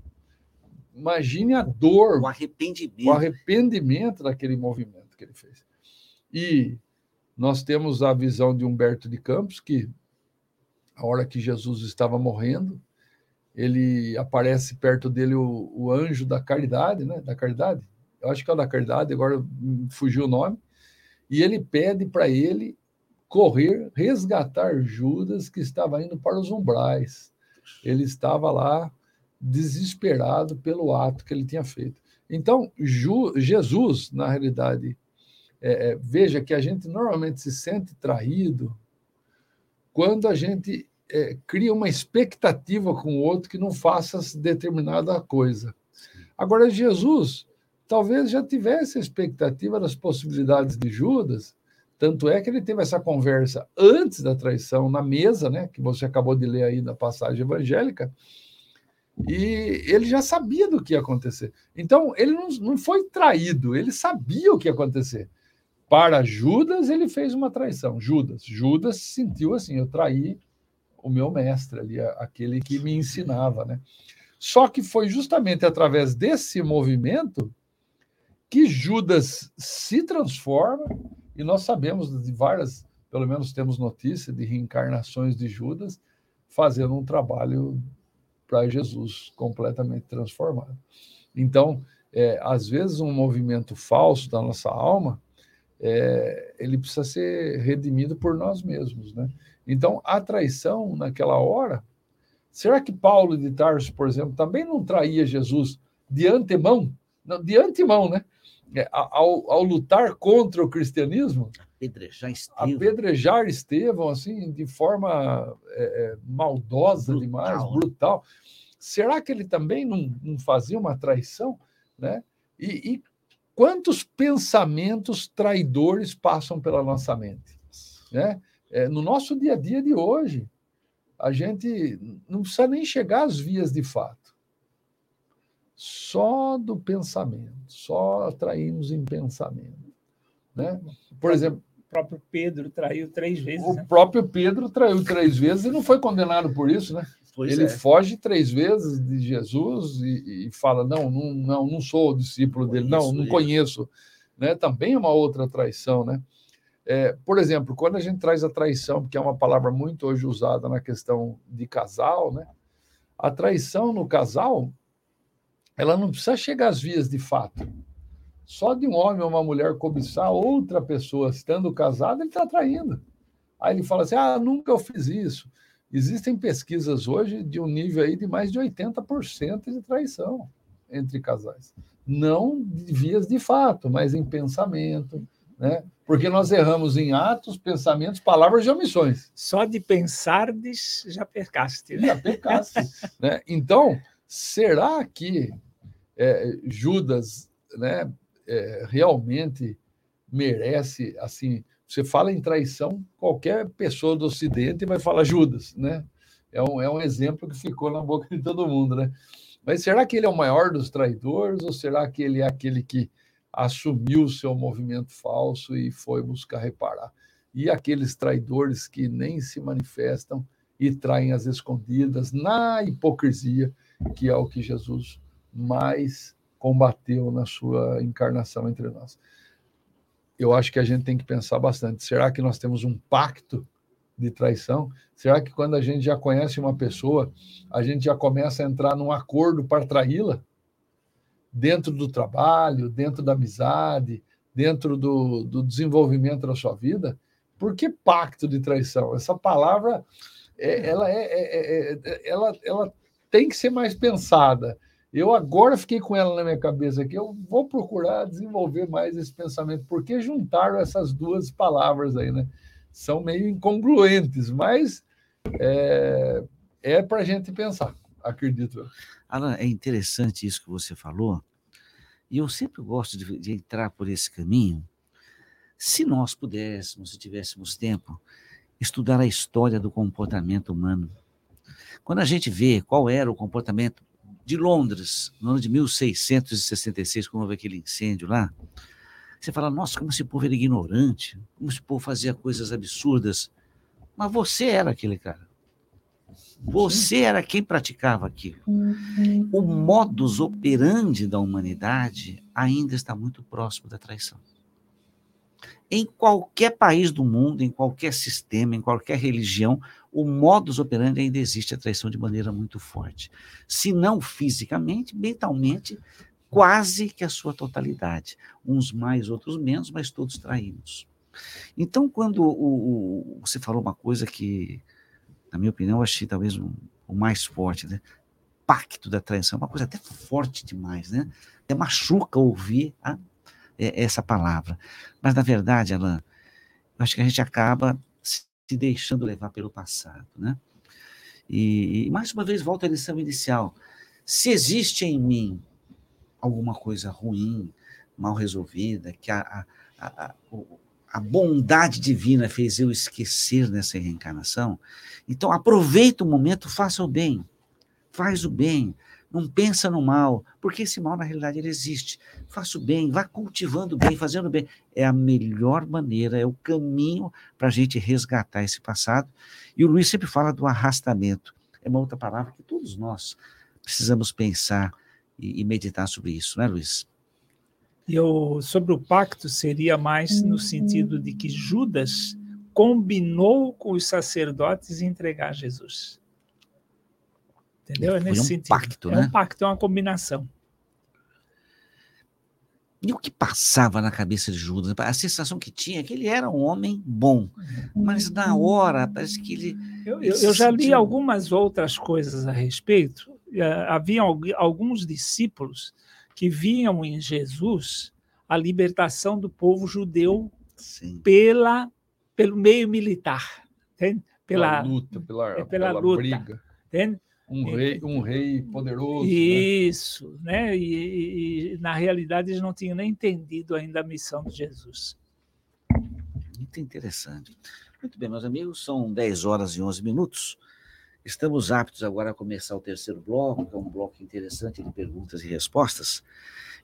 Imagine a dor, o arrependimento. o arrependimento daquele movimento que ele fez. E nós temos a visão de Humberto de Campos, que a hora que Jesus estava morrendo, ele aparece perto dele o, o anjo da caridade, né? Da caridade. Eu acho que é o da caridade, agora fugiu o nome. E ele pede para ele correr, resgatar Judas, que estava indo para os umbrais. Ele estava lá desesperado pelo ato que ele tinha feito. Então, Jesus, na realidade, é, é, veja que a gente normalmente se sente traído quando a gente é, cria uma expectativa com o outro que não faça determinada coisa. Agora, Jesus talvez já tivesse a expectativa das possibilidades de Judas, tanto é que ele teve essa conversa antes da traição na mesa, né, que você acabou de ler aí na passagem evangélica, e ele já sabia do que ia acontecer. Então, ele não, não foi traído, ele sabia o que ia acontecer. Para Judas, ele fez uma traição. Judas, Judas sentiu assim: eu traí o meu mestre ali, aquele que me ensinava, né? Só que foi justamente através desse movimento que Judas se transforma, e nós sabemos de várias, pelo menos temos notícia de reencarnações de Judas fazendo um trabalho para Jesus completamente transformado. Então, é, às vezes, um movimento falso da nossa alma, é, ele precisa ser redimido por nós mesmos, né? Então, a traição naquela hora, será que Paulo de Tarso, por exemplo, também não traía Jesus de antemão? Não, de antemão, né? É, ao, ao, lutar contra o cristianismo, apedrejar Estevão, apedrejar Estevão assim, de forma é, é maldosa brutal. demais, brutal. Será que ele também não, não fazia uma traição? Né? E, e, quantos pensamentos traidores passam pela nossa mente? Né? É, no nosso dia a dia de hoje, a gente não precisa nem chegar às vias de fato. Só do pensamento, só atraímos em pensamento. Né? Por exemplo. O próprio Pedro traiu três vezes. O né? próprio Pedro traiu três vezes e não foi condenado por isso, né? Pois ele é. foge três vezes de Jesus e, e, fala: não, não, não, não sou discípulo dele, não, não conheço. Né? Também é uma outra traição, né? É, por exemplo, quando a gente traz a traição, que é uma palavra muito hoje usada na questão de casal, né? A traição no casal, ela não precisa chegar às vias de fato. Só de um homem ou uma mulher cobiçar outra pessoa estando casado, ele está traindo. Aí ele fala assim: ah, nunca eu fiz isso. Existem pesquisas hoje de um nível aí de mais de 80% de traição entre casais. Não de vias de fato, mas em pensamento, né? Porque nós erramos em atos, pensamentos, palavras e omissões. Só de pensar já pecaste. Né? Já pecaste. né? Então, será que é, Judas né, é, realmente merece, assim, você fala em traição, qualquer pessoa do Ocidente vai falar Judas, né? É um, é um exemplo que ficou na boca de todo mundo, né? Mas será que ele é o maior dos traidores ou será que ele é aquele que assumiu o seu movimento falso e foi buscar reparar. E aqueles traidores que nem se manifestam e traem as escondidas na hipocrisia, que é o que Jesus mais combateu na sua encarnação entre nós. Eu acho que a gente tem que pensar bastante. Será que nós temos um pacto de traição? Será que quando a gente já conhece uma pessoa, a gente já começa a entrar num acordo para traí-la? dentro do trabalho, dentro da amizade, dentro do, do desenvolvimento da sua vida. Por que pacto de traição? Essa palavra, é, ela, é, é, é, ela, ela tem que ser mais pensada. Eu agora fiquei com ela na minha cabeça aqui. Eu vou procurar desenvolver mais esse pensamento, porque juntaram essas duas palavras aí, né? São meio incongruentes, mas é, é para a gente pensar, acredito. Alan, é interessante isso que você falou, e eu sempre gosto de, de entrar por esse caminho. Se nós pudéssemos, se tivéssemos tempo, estudar a história do comportamento humano. Quando a gente vê qual era o comportamento de Londres, no ano de 1666, quando houve aquele incêndio lá, você fala, nossa, como esse povo era ignorante, como esse povo fazia coisas absurdas. Mas você era aquele cara. Você era quem praticava aquilo. Uhum. O modus operandi da humanidade ainda está muito próximo da traição. Em qualquer país do mundo, em qualquer sistema, em qualquer religião, o modus operandi ainda existe a traição de maneira muito forte. Se não fisicamente, mentalmente, quase que a sua totalidade. Uns mais, outros menos, mas todos traímos. Então, quando o, o, você falou uma coisa que na minha opinião, eu achei talvez um, o mais forte, né? Pacto da traição, uma coisa até forte demais, né? Até machuca ouvir a, é, essa palavra. Mas, na verdade, Alain, eu acho que a gente acaba se deixando levar pelo passado, né? E, e mais uma vez, volta à lição inicial. Se existe em mim alguma coisa ruim, mal resolvida, que a, a, a, a bondade divina fez eu esquecer nessa reencarnação. Então, aproveita o momento, faça o bem. Faz o bem. Não pensa no mal, porque esse mal, na realidade, ele existe. Faça o bem, vá cultivando o bem, fazendo o bem. É a melhor maneira, é o caminho para a gente resgatar esse passado. E o Luiz sempre fala do arrastamento. É uma outra palavra que todos nós precisamos pensar e, e meditar sobre isso, não é, Luiz? Eu, sobre o pacto, seria mais no sentido de que Judas combinou com os sacerdotes entregar Jesus. Entendeu? É nesse um sentido. Pacto, né? É um pacto, é uma combinação. E o que passava na cabeça de Judas? A sensação que tinha é que ele era um homem bom, mas na hora parece que ele. Eu, eu, eu já li algumas outras coisas a respeito. Eh, havia alguns discípulos que viam em Jesus a libertação do povo judeu pela pelo meio militar, entende? Pela, pela luta, pela, é, pela, pela luta, briga. Entende? Um rei, um rei poderoso. Né? Isso, né? né? E, e, na realidade eles não tinham nem entendido ainda a missão de Jesus. Muito interessante. Muito bem, meus amigos, são 10 horas e 11 minutos. Estamos aptos agora a começar o terceiro bloco, que é um bloco interessante de perguntas e respostas.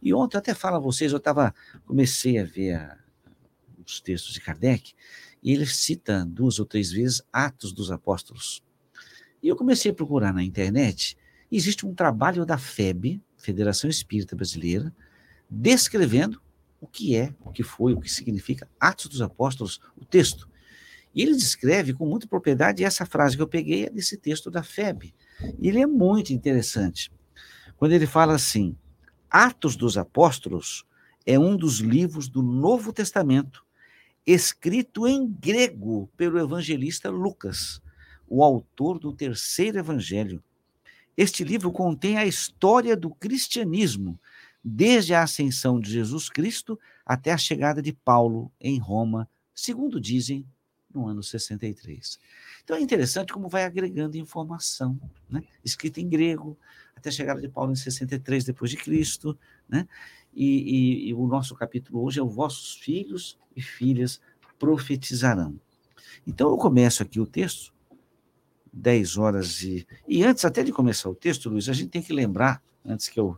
E ontem até falo a vocês, eu estava comecei a ver a, os textos de Kardec e ele cita duas ou três vezes Atos dos Apóstolos. E eu comecei a procurar na internet. Existe um trabalho da FEB, Federação Espírita Brasileira, descrevendo o que é, o que foi, o que significa Atos dos Apóstolos, o texto. E ele descreve com muita propriedade, essa frase que eu peguei é desse texto da FEB. E ele é muito interessante. Quando ele fala assim: Atos dos Apóstolos é um dos livros do Novo Testamento, escrito em grego pelo evangelista Lucas, o autor do terceiro evangelho. Este livro contém a história do cristianismo, desde a ascensão de Jesus Cristo até a chegada de Paulo em Roma, segundo dizem no ano 63. Então é interessante como vai agregando informação, né? escrita em grego, até a chegada de Paulo em 63 depois de Cristo, né? E, e, e, o nosso capítulo hoje é vossos filhos e filhas profetizarão. Então eu começo aqui o texto, 10 horas e e antes até de começar o texto, Luiz, a gente tem que lembrar antes que eu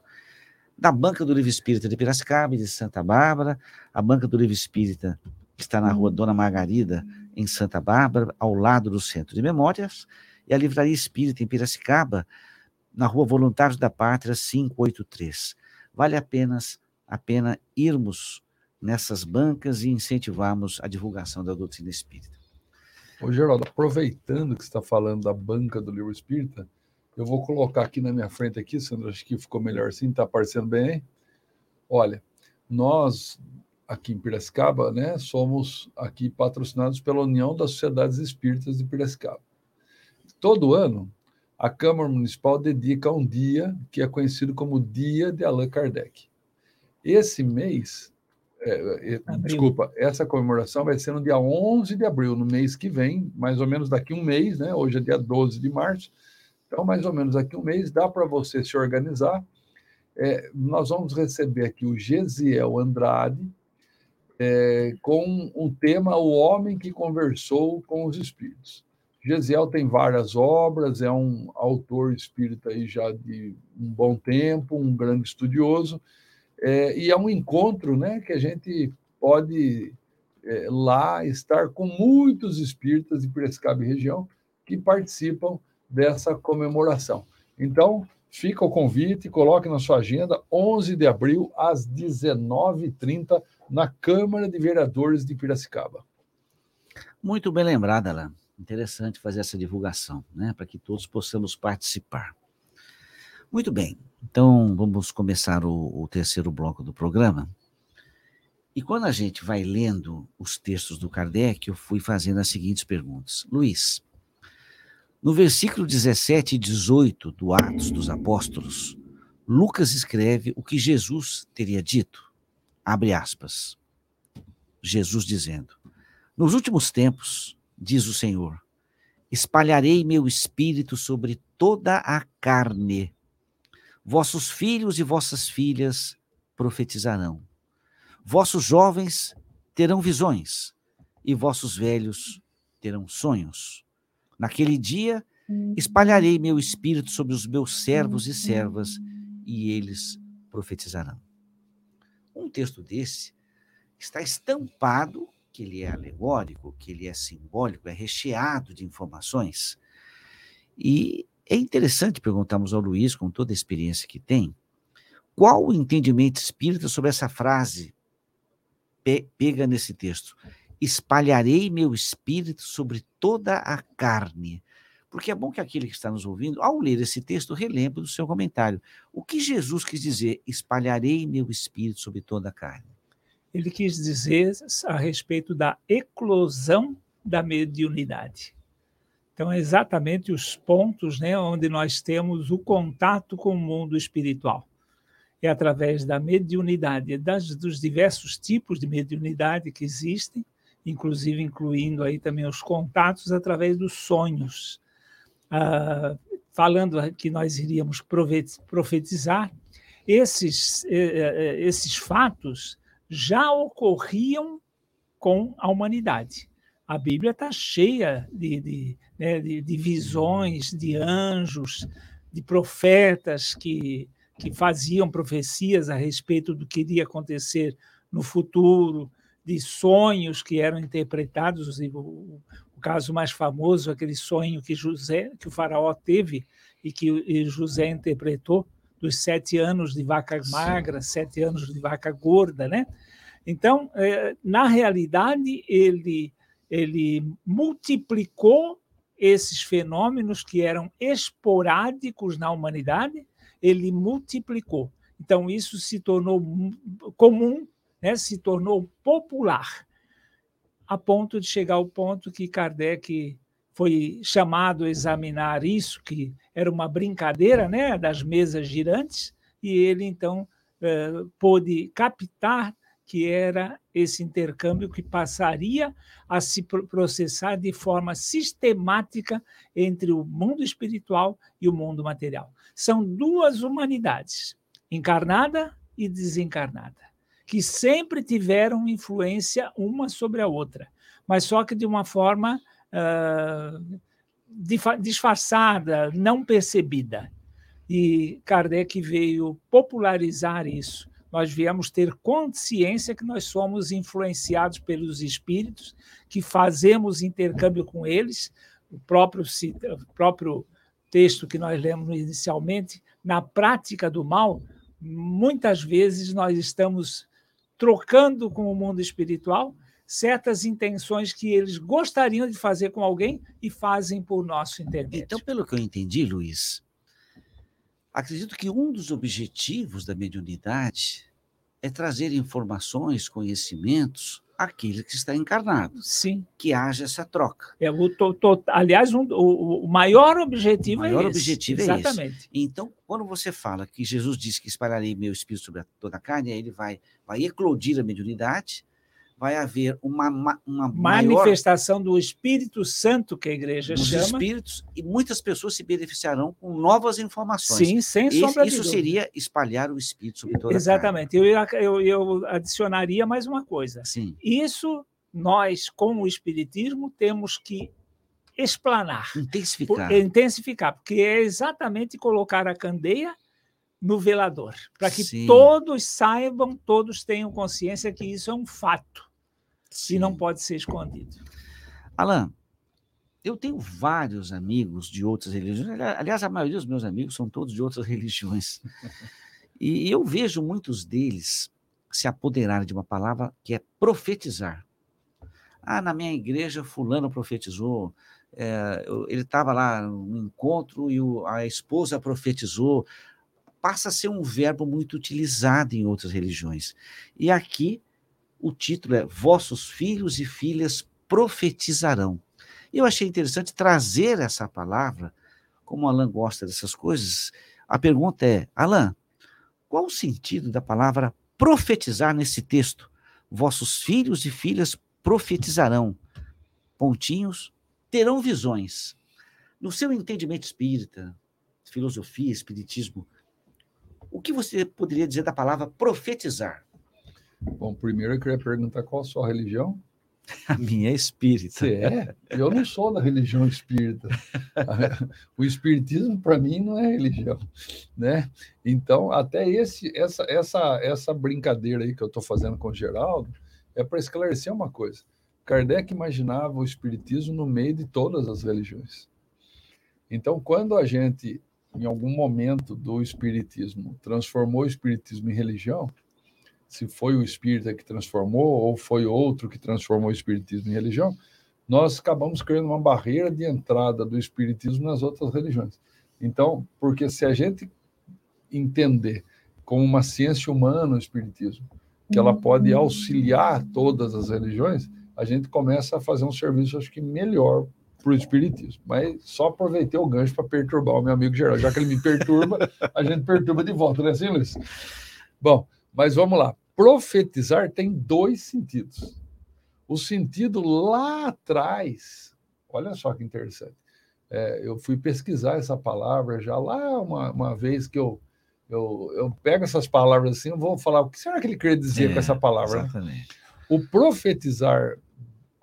da Banca do Livro Espírita de Piracicaba, de Santa Bárbara, a Banca do Livro Espírita está na rua Dona Margarida, em Santa Bárbara, ao lado do Centro de Memórias, e a Livraria Espírita em Piracicaba, na rua Voluntários da Pátria, 583. Vale apenas a pena irmos nessas bancas e incentivarmos a divulgação da doutrina espírita. Ô, Geraldo, aproveitando que você está falando da banca do livro espírita, eu vou colocar aqui na minha frente aqui, Sandra, acho que ficou melhor assim, está aparecendo bem aí? Olha, nós aqui em Piracicaba, né, somos aqui patrocinados pela União das Sociedades Espíritas de Piracicaba. Todo ano, a Câmara Municipal dedica um dia que é conhecido como Dia de Allan Kardec. Esse mês, é, é, desculpa, essa comemoração vai ser no dia 11 de abril, no mês que vem, mais ou menos daqui um mês, né? Hoje é dia 12 de março, então mais ou menos daqui um mês dá para você se organizar. É, nós vamos receber aqui o Gesiel Andrade, é, com um tema O Homem que Conversou com os Espíritos. Gesiel tem várias obras, é um autor espírita aí já de um bom tempo, um grande estudioso, é, e é um encontro né, que a gente pode é, lá estar com muitos espíritas de Piracicaba e região que participam dessa comemoração. Então, fica o convite, coloque na sua agenda, 11 de abril, às 19h30, na Câmara de Vereadores de Piracicaba. Muito bem lembrada, Alain. Interessante fazer essa divulgação, né, para que todos possamos participar. Muito bem, então vamos começar o, o terceiro bloco do programa. E quando a gente vai lendo os textos do Kardec, eu fui fazendo as seguintes perguntas. Luiz, no versículo 17 e 18 do Atos dos Apóstolos, Lucas escreve o que Jesus teria dito abre aspas. Jesus dizendo: Nos últimos tempos, diz o Senhor, espalharei meu espírito sobre toda a carne. Vossos filhos e vossas filhas profetizarão. Vossos jovens terão visões, e vossos velhos terão sonhos. Naquele dia espalharei meu espírito sobre os meus servos e servas, e eles profetizarão. Um texto desse está estampado que ele é alegórico, que ele é simbólico, é recheado de informações. E é interessante perguntarmos ao Luiz, com toda a experiência que tem, qual o entendimento espírita sobre essa frase pe pega nesse texto? Espalharei meu espírito sobre toda a carne. Porque é bom que aquele que está nos ouvindo, ao ler esse texto, relembre do seu comentário. O que Jesus quis dizer? Espalharei meu espírito sobre toda a carne. Ele quis dizer a respeito da eclosão da mediunidade. Então, é exatamente os pontos né, onde nós temos o contato com o mundo espiritual. É através da mediunidade, das, dos diversos tipos de mediunidade que existem, inclusive incluindo aí também os contatos através dos sonhos. Ah, falando que nós iríamos profetizar, esses, eh, eh, esses fatos já ocorriam com a humanidade. A Bíblia está cheia de, de, né, de, de, visões, de anjos, de profetas que, que faziam profecias a respeito do que iria acontecer no futuro, de sonhos que eram interpretados. O, o caso mais famoso, aquele sonho que José, que o faraó teve e que José interpretou dos sete anos de vaca magra, sete anos de vaca gorda, né? Então, é, na realidade, ele, ele multiplicou esses fenômenos que eram esporádicos na humanidade, ele multiplicou. Então, isso se tornou comum, né? se tornou popular, a ponto de chegar ao ponto que Kardec foi chamado a examinar isso, que era uma brincadeira né, das mesas girantes, e ele então eh, pôde captar que era esse intercâmbio que passaria a se processar de forma sistemática entre o mundo espiritual e o mundo material. São duas humanidades, encarnada e desencarnada, que sempre tiveram influência uma sobre a outra, mas só que de uma forma uh, disfarçada, não percebida. E Kardec veio popularizar isso nós viemos ter consciência que nós somos influenciados pelos espíritos, que fazemos intercâmbio com eles, o próprio, o próprio texto que nós lemos inicialmente, na prática do mal, muitas vezes nós estamos trocando com o mundo espiritual certas intenções que eles gostariam de fazer com alguém e fazem por nosso intermédio. Então, pelo que eu entendi, Luiz, Acredito que um dos objetivos da mediunidade é trazer informações, conhecimentos àquele que está encarnado. Sim. Que haja essa troca. É, o, to, to, aliás, um, o, o, maior objetivo o maior é objetivo esse. é Exatamente. esse. Então, quando você fala que Jesus disse que espalharei meu espírito sobre toda a carne, aí ele vai, vai eclodir a mediunidade, vai haver uma, uma manifestação maior... do Espírito Santo que a igreja dos chama. espíritos e muitas pessoas se beneficiarão com novas informações. Sim, sem sombra Isso seria espalhar o Espírito sobre toda Exatamente. Eu, eu, eu adicionaria mais uma coisa. Sim. Isso nós, com o Espiritismo, temos que explanar. Intensificar. Por, intensificar, porque é exatamente colocar a candeia no velador, para que Sim. todos saibam, todos tenham consciência que isso é um fato Sim. e não pode ser escondido. Alan, eu tenho vários amigos de outras religiões. Aliás, a maioria dos meus amigos são todos de outras [LAUGHS] religiões. E eu vejo muitos deles se apoderarem de uma palavra que é profetizar. Ah, na minha igreja, fulano profetizou. É, ele estava lá no encontro e o, a esposa profetizou. Passa a ser um verbo muito utilizado em outras religiões. E aqui o título é Vossos filhos e filhas profetizarão. Eu achei interessante trazer essa palavra, como Alain gosta dessas coisas. A pergunta é, Alain, qual o sentido da palavra profetizar nesse texto? Vossos filhos e filhas profetizarão. Pontinhos, terão visões. No seu entendimento espírita, filosofia, espiritismo, O que você poderia dizer da palavra profetizar? Bom, primeiro eu queria perguntar qual a sua religião. A minha é espírita. Você é? Eu não sou da religião espírita. [LAUGHS] O espiritismo, para mim, não é religião. Né? Então, até esse, essa, essa, essa brincadeira aí que eu estou fazendo com o Geraldo é para esclarecer uma coisa. Kardec imaginava o espiritismo no meio de todas as religiões. Então, quando a gente, em algum momento do espiritismo, transformou o espiritismo em religião, se foi o espírita que transformou ou foi outro que transformou o espiritismo em religião, nós acabamos criando uma barreira de entrada do espiritismo nas outras religiões. Então, porque se a gente entender como uma ciência humana o espiritismo, que ela pode auxiliar todas as religiões, a gente começa a fazer um serviço, acho que melhor para o espiritismo. Mas só aproveitei o gancho para perturbar o meu amigo geral. Já que ele me perturba, [LAUGHS] a gente perturba de volta, né, assim, Luiz? Bom, mas vamos lá profetizar tem dois sentidos. O sentido lá atrás, olha só que interessante. É, eu fui pesquisar essa palavra já lá uma, uma vez que eu, eu, eu pego essas palavras assim, eu vou falar o que será que ele queria dizer é, com essa palavra. Né? Exatamente. O profetizar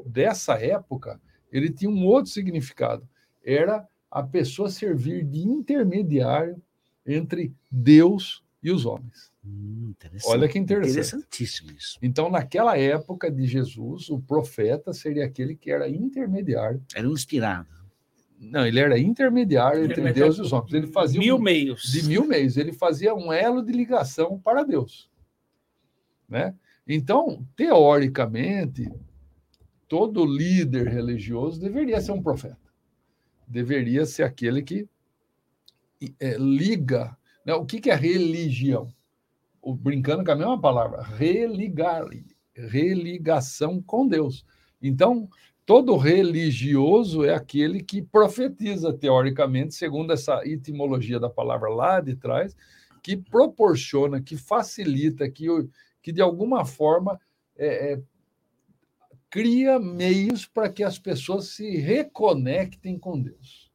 dessa época, ele tinha um outro significado. Era a pessoa servir de intermediário entre Deus e os homens. Hum, Olha que interessante. Interessantíssimo isso. Então, naquela época de Jesus, o profeta seria aquele que era intermediário. Era um inspirado. Não, ele era intermediário entre Deus e os homens. Ele fazia mil um, meios. De mil meios. Ele fazia um elo de ligação para Deus. Né? Então, teoricamente, todo líder religioso deveria ser um profeta. Deveria ser aquele que é, liga. Né? O que, que é religião? O, brincando com a mesma palavra, religar, religação com Deus. Então, todo religioso é aquele que profetiza, teoricamente, segundo essa etimologia da palavra lá de trás, que proporciona, que facilita, que, que de alguma forma é, é, cria meios para que as pessoas se reconectem com Deus.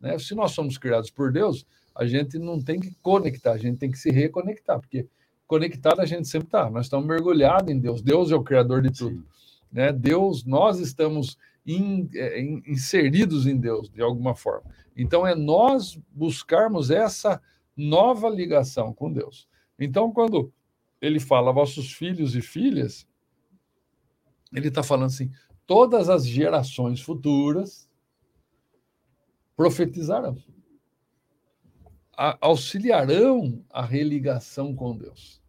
Né? Se nós somos criados por Deus, a gente não tem que conectar, a gente tem que se reconectar, porque conectado a gente sempre está. Nós estamos mergulhados em Deus. Deus é o criador de tudo. Né? Deus, nós estamos in, é, in, inseridos em Deus de alguma forma. Então é nós buscarmos essa nova ligação com Deus. Então quando ele fala vossos filhos e filhas, ele está falando assim: todas as gerações futuras profetizarão, auxiliarão a religação com Deus.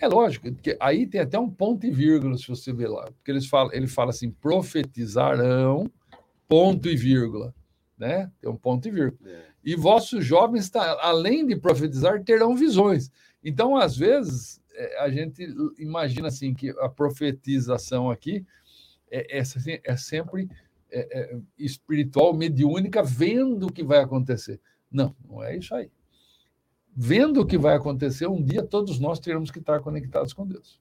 É lógico, porque aí tem até um ponto e vírgula, se você ver lá. Porque eles falam, ele fala assim: profetizarão, ponto e vírgula. Né? Tem um ponto e vírgula. É. E vossos jovens, além de profetizar, terão visões. Então, às vezes, é, a gente imagina assim que a profetização aqui é, é, assim, é sempre é, é, espiritual, mediúnica, vendo o que vai acontecer. Não, não é isso aí vendo o que vai acontecer, um dia todos nós teremos que estar conectados com Deus.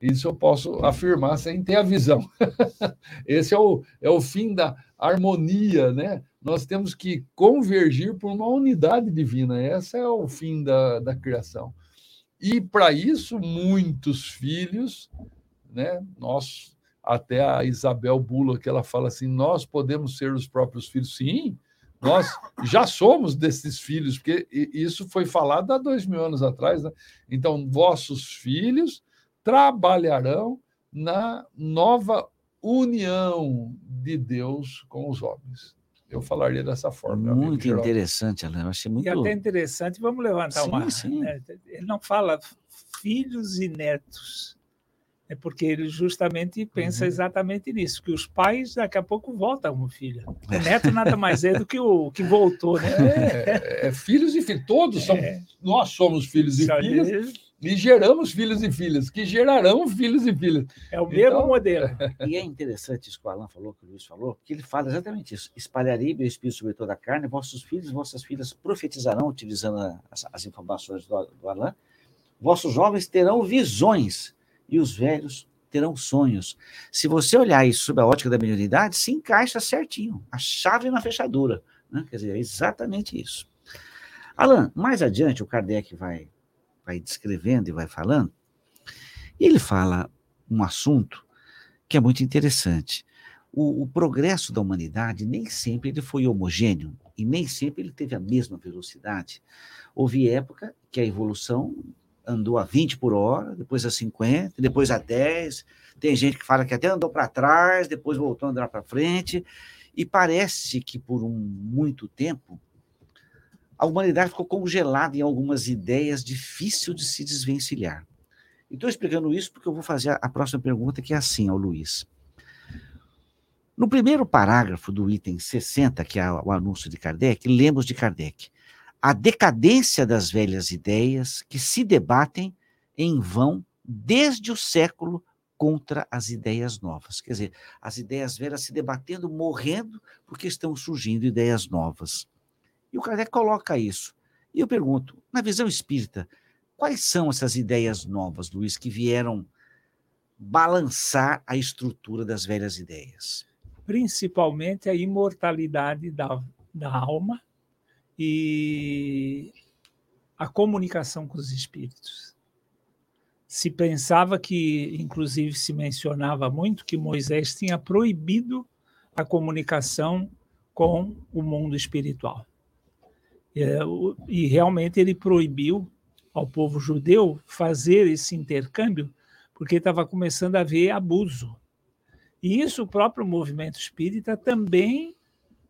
Isso eu posso afirmar sem ter a visão. [LAUGHS] Esse é o, é o fim da harmonia, né? Nós temos que convergir por uma unidade divina. Esse é o fim da, da criação. E para isso, muitos filhos, né? Nós, até a Isabel Bula, que ela fala assim: nós podemos ser os próprios filhos. Sim, nós já somos desses filhos, porque isso foi falado há dois mil anos atrás. Né? Então, vossos filhos trabalharão na nova união de Deus com os homens. Eu falaria dessa forma. Muito interessante, Alain. Eu achei muito. E até interessante, vamos levantar sim, uma. Sim. Né? Ele não fala filhos e netos é porque ele justamente pensa uhum. exatamente nisso, que os pais daqui a pouco voltam filho. O neto nada mais é do que o que voltou, né? É, é filhos e filhos, todos são, é. nós somos filhos e Só filhas e geramos filhos e filhas, que gerarão filhos e filhas. É o mesmo então... modelo. [LAUGHS] E é interessante isso que o Alan falou, que o Luiz falou, porque ele fala exatamente isso. Espalharei meu espírito sobre toda a carne, vossos filhos e vossas filhas profetizarão, utilizando as, as informações do, do Alan. Vossos jovens terão visões e os velhos terão sonhos. Se você olhar isso sob a ótica da mediunidade, se encaixa certinho, a chave na fechadura. Né? Quer dizer, é exatamente isso. Alan, mais adiante o Kardec vai vai descrevendo e vai falando. E ele fala um assunto que é muito interessante. O, o, progresso da humanidade nem sempre ele foi homogêneo e nem sempre ele teve a mesma velocidade. Houve época que a evolução andou a 20 por hora, depois a 50, depois a 10. Tem gente que fala que até andou para trás, depois voltou a andar para frente. E parece que por um muito tempo a humanidade ficou congelada em algumas ideias difícil de se desvencilhar. Estou explicando isso porque eu vou fazer a próxima pergunta, que é assim ao Luiz. No primeiro parágrafo do item 60, que é o anúncio de Kardec, lemos de Kardec: a decadência das velhas ideias que se debatem em vão desde o século contra as ideias novas. Quer dizer, as ideias velhas se debatendo, morrendo, porque estão surgindo ideias novas. E o Kardec coloca isso. E eu pergunto, na visão espírita, quais são essas ideias novas, Luiz, que vieram balançar a estrutura das velhas ideias? Principalmente a imortalidade da, da alma e a comunicação com os espíritos. Se pensava que, inclusive, se mencionava muito que Moisés tinha proibido a comunicação com o mundo espiritual. É, e realmente ele proibiu ao povo judeu fazer esse intercâmbio, porque estava começando a haver abuso. E isso o próprio movimento espírita também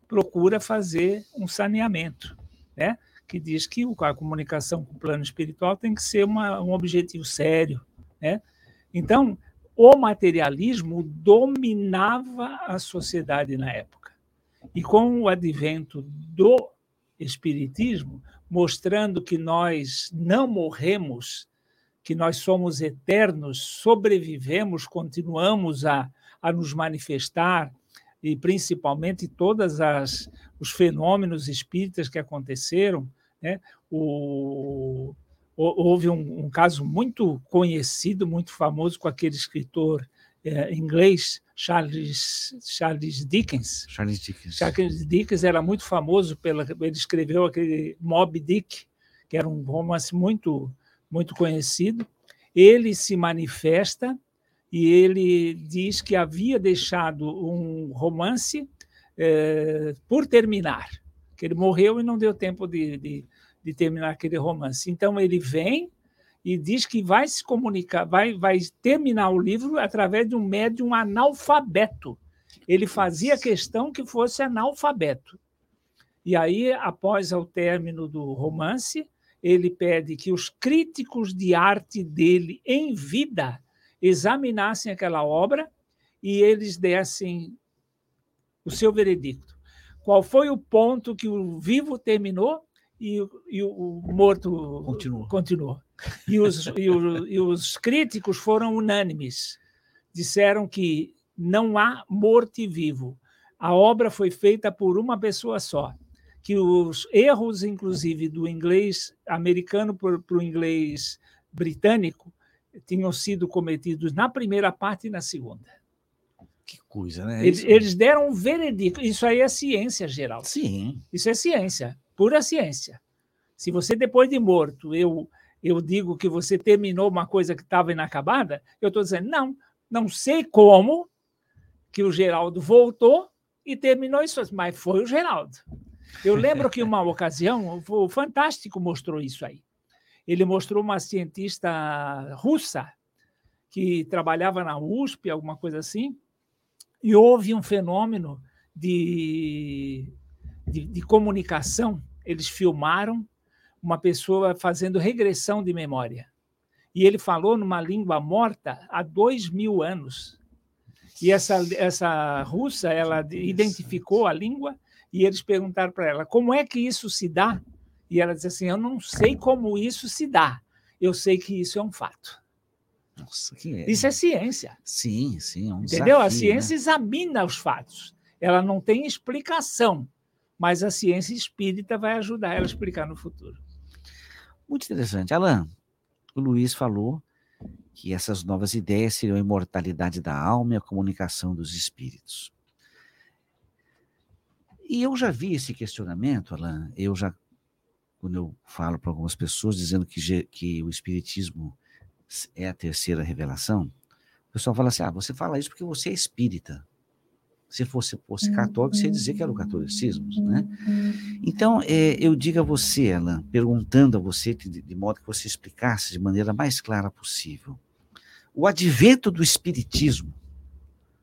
procura fazer um saneamento né? que diz que a comunicação com o plano espiritual tem que ser uma, um objetivo sério. Né? Então, o materialismo dominava a sociedade na época. E com o advento do Espiritismo, mostrando que nós não morremos, que nós somos eternos, sobrevivemos, continuamos a, a nos manifestar, e principalmente todas as os fenômenos espíritas que aconteceram, né? O, houve um, um, caso muito conhecido, muito famoso com aquele escritor é, inglês Charles Charles Dickens. Charles Dickens. Charles Dickens era muito famoso pela ele escreveu aquele Moby Dick, que era um romance muito muito conhecido. Ele se manifesta e ele diz que havia deixado um romance é, por terminar, que ele morreu e não deu tempo de, de, de, terminar aquele romance. Então ele vem e diz que vai se comunicar, vai, vai terminar o livro através de um médium analfabeto. Ele fazia questão que fosse analfabeto. E aí, após o término do romance, ele pede que os críticos de arte dele em vida examinassem aquela obra e eles dessem o seu veredicto. Qual foi o ponto que o vivo terminou e, e o morto continuou? continuou. E, os, e, o, e os críticos foram unânimes. Disseram que não há morto e vivo. A obra foi feita por uma pessoa só. Que os erros, inclusive, do inglês americano para o inglês britânico, tinham sido cometidos na primeira parte e na segunda. Coisa, né? Eles, eles, deram um veredicto. Isso aí é ciência geral. Sim. Isso é ciência, pura ciência. Se você, depois de morto, eu, eu digo que você terminou uma coisa que estava inacabada, eu estou dizendo, não, não sei como que o Geraldo voltou e terminou isso, mas foi o Geraldo. Eu lembro que uma [LAUGHS] ocasião, o Fantástico mostrou isso aí ele mostrou uma cientista russa que trabalhava na USP, alguma coisa assim, e houve um fenômeno de, de, de comunicação. Eles filmaram uma pessoa fazendo regressão de memória. E ele falou numa língua morta há dois mil anos. E essa, essa russa, ela identificou a língua e eles perguntaram para ela como é que isso se dá e ela diz assim: Eu não sei como isso se dá, eu sei que isso é um fato. Nossa, que é. Isso é ciência. Sim, sim. É um Entendeu? Desafio, a ciência né? examina os fatos. Ela não tem explicação, mas a ciência espírita vai ajudar ela a explicar no futuro. Muito interessante. Alan, o Luiz falou que essas novas ideias seriam a imortalidade da alma e a comunicação dos espíritos. E eu já vi esse questionamento, Alan, eu já quando eu falo para algumas pessoas dizendo que, que o Espiritismo é a terceira revelação, o pessoal fala assim: ah, você fala isso porque você é espírita. Se fosse, fosse católico, você ia dizer que era o catolicismo, né? Então, é, eu digo a você, Alan, perguntando a você, de, de modo que você explicasse de maneira mais clara possível, o advento do Espiritismo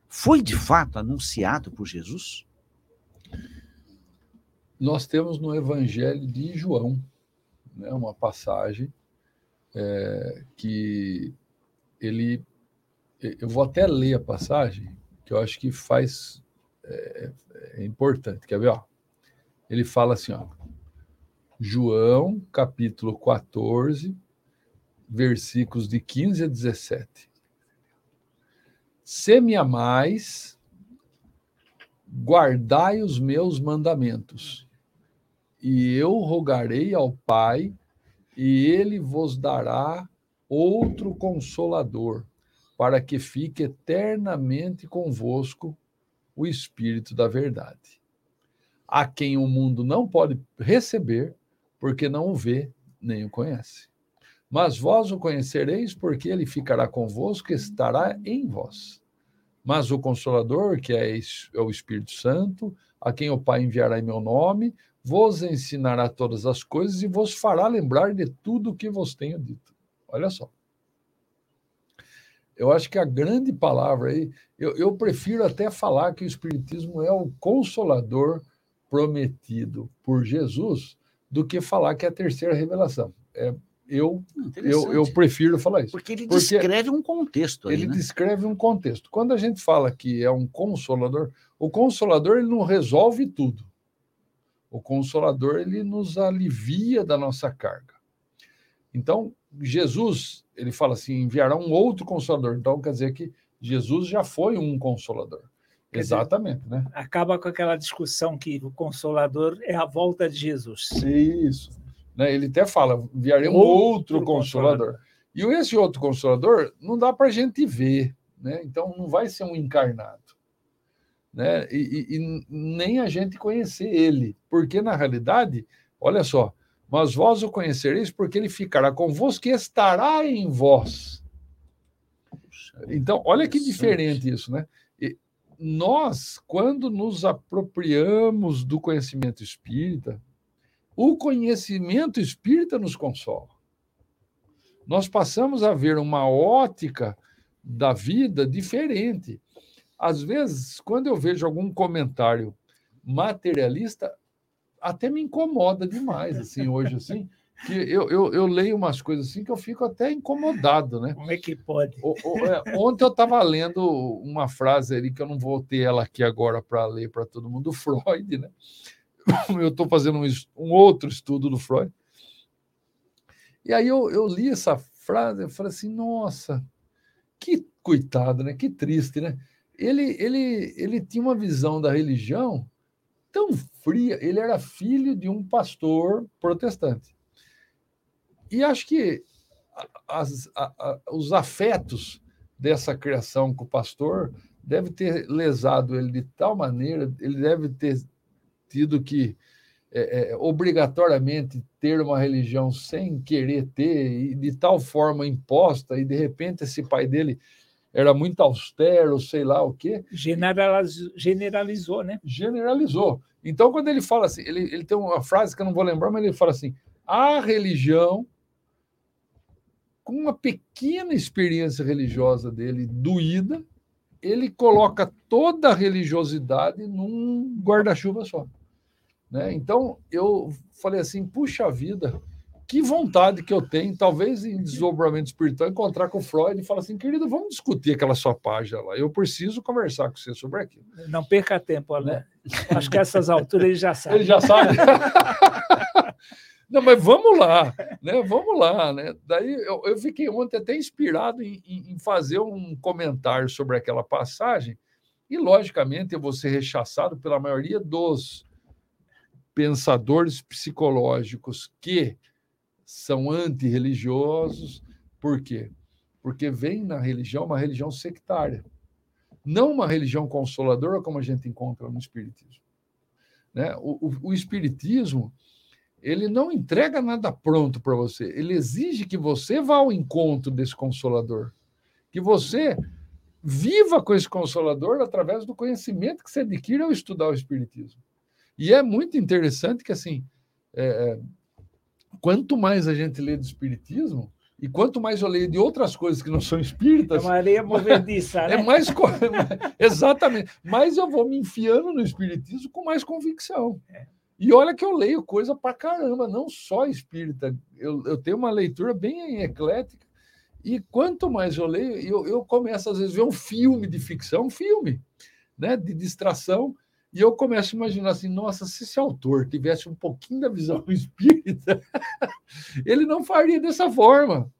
foi de fato anunciado por Jesus? Nós temos no Evangelho de João né, uma passagem é, que ele. Eu vou até ler a passagem, que eu acho que faz. É, é importante. Quer ver? Ó? Ele fala assim: ó, João, capítulo 14, versículos de 15 a 17. Se me amais, guardai os meus mandamentos, e eu rogarei ao Pai, e ele vos dará outro consolador, para que fique eternamente convosco o Espírito da Verdade, a quem o mundo não pode receber, porque não o vê nem o conhece. Mas vós o conhecereis, porque ele ficará convosco estará em vós. Mas o Consolador, que é, é o Espírito Santo, a quem o Pai enviará em meu nome, vos ensinará todas as coisas e vos fará lembrar de tudo o que vos tenho dito. Olha só. Eu acho que a grande palavra aí, eu, eu prefiro até falar que o Espiritismo é o consolador prometido por Jesus do que falar que é a terceira revelação. É, eu, eu, eu prefiro falar isso. Porque ele porque descreve um contexto. Aí, ele né? descreve um contexto. Quando a gente fala que é um consolador, o consolador ele não resolve tudo. O consolador ele nos alivia da nossa carga. Então, Jesus, ele fala assim, enviará um outro consolador. Então, quer dizer que Jesus já foi um consolador. Quer Exatamente, dizer, né? Acaba com aquela discussão que o consolador é a volta de Jesus. Isso. Né? Ele até fala: enviarei um outro, outro consolador. consolador. E esse outro consolador não dá para a gente ver, né? então não vai ser um encarnado. Né? E, e, e, nem a gente conhecer ele, porque na realidade, olha só, mas vós o conhecereis, porque ele ficará convosco e estará em vós. Então, olha que diferente isso, né? E nós, quando nos apropriamos do conhecimento espírita, o conhecimento espírita nos consola. Nós passamos a ver uma ótica da vida diferente. Às vezes, quando eu vejo algum comentário materialista, até me incomoda demais, assim, hoje, assim, que eu, eu, eu, leio umas coisas assim que eu fico até incomodado, né? Como é que pode? O, o, é, ontem eu estava lendo uma frase ali que eu não vou ter ela aqui agora para ler para todo mundo, Freud, né? [LAUGHS] eu estou fazendo um, um, outro estudo do Freud. E aí eu, eu li essa frase e falei assim, nossa, que coitado, né? Que triste, né? Ele, ele, ele tinha uma visão da religião tão fria. Ele era filho de um pastor protestante. E acho que as, a, a, os afetos dessa criação com o pastor deve ter lesado ele de tal maneira, ele deve ter tido que é, é, obrigatoriamente ter uma religião sem querer ter, e de tal forma imposta, e de repente esse pai dele era muito austero, sei lá o quê. Generalizou, generalizou, né? Generalizou. Então, quando ele fala assim, ele, ele tem uma frase que eu não vou lembrar, mas ele fala assim: a religião, com uma pequena experiência religiosa dele doída, ele coloca toda a religiosidade num guarda-chuva só. Né? Então, eu falei assim: puxa vida, que vontade que eu tenho, talvez em desdobramento espiritual, encontrar com o Freud e falar assim: querido, vamos discutir aquela sua página lá. Eu preciso conversar com você sobre aquilo. Não perca tempo. Né? Acho que a essas alturas ele já sabe. Ele já sabe. Não, mas vamos lá, né? Vamos lá, né? Daí eu, eu fiquei ontem até inspirado em, em, fazer um comentário sobre aquela passagem, e logicamente eu vou ser rechaçado pela maioria dos pensadores psicológicos que são antirreligiosos. Por quê? Porque vem na religião uma religião sectária, não uma religião consoladora como a gente encontra no Espiritismo. Né? O, o, o Espiritismo ele não entrega nada pronto para você. Ele exige que você vá ao encontro desse consolador, que você viva com esse consolador através do conhecimento que você adquire ao estudar o espiritismo. E é muito interessante que assim, é, é quanto mais a gente lê do espiritismo, e quanto mais eu leio de outras coisas que não são espíritas. É uma areia movediça, é né? É mais. [LAUGHS] Exatamente. Mas eu vou me enfiando no espiritismo com mais convicção. É. E olha que eu leio coisa pra caramba, não só espírita. Eu, eu tenho uma leitura bem eclética. E quanto mais eu leio, eu, eu começo às vezes a ver um filme de ficção, um filme né, de distração, e eu começo a imaginar assim: nossa, se esse autor tivesse um pouquinho da visão [LAUGHS] espírita, ele não faria dessa forma.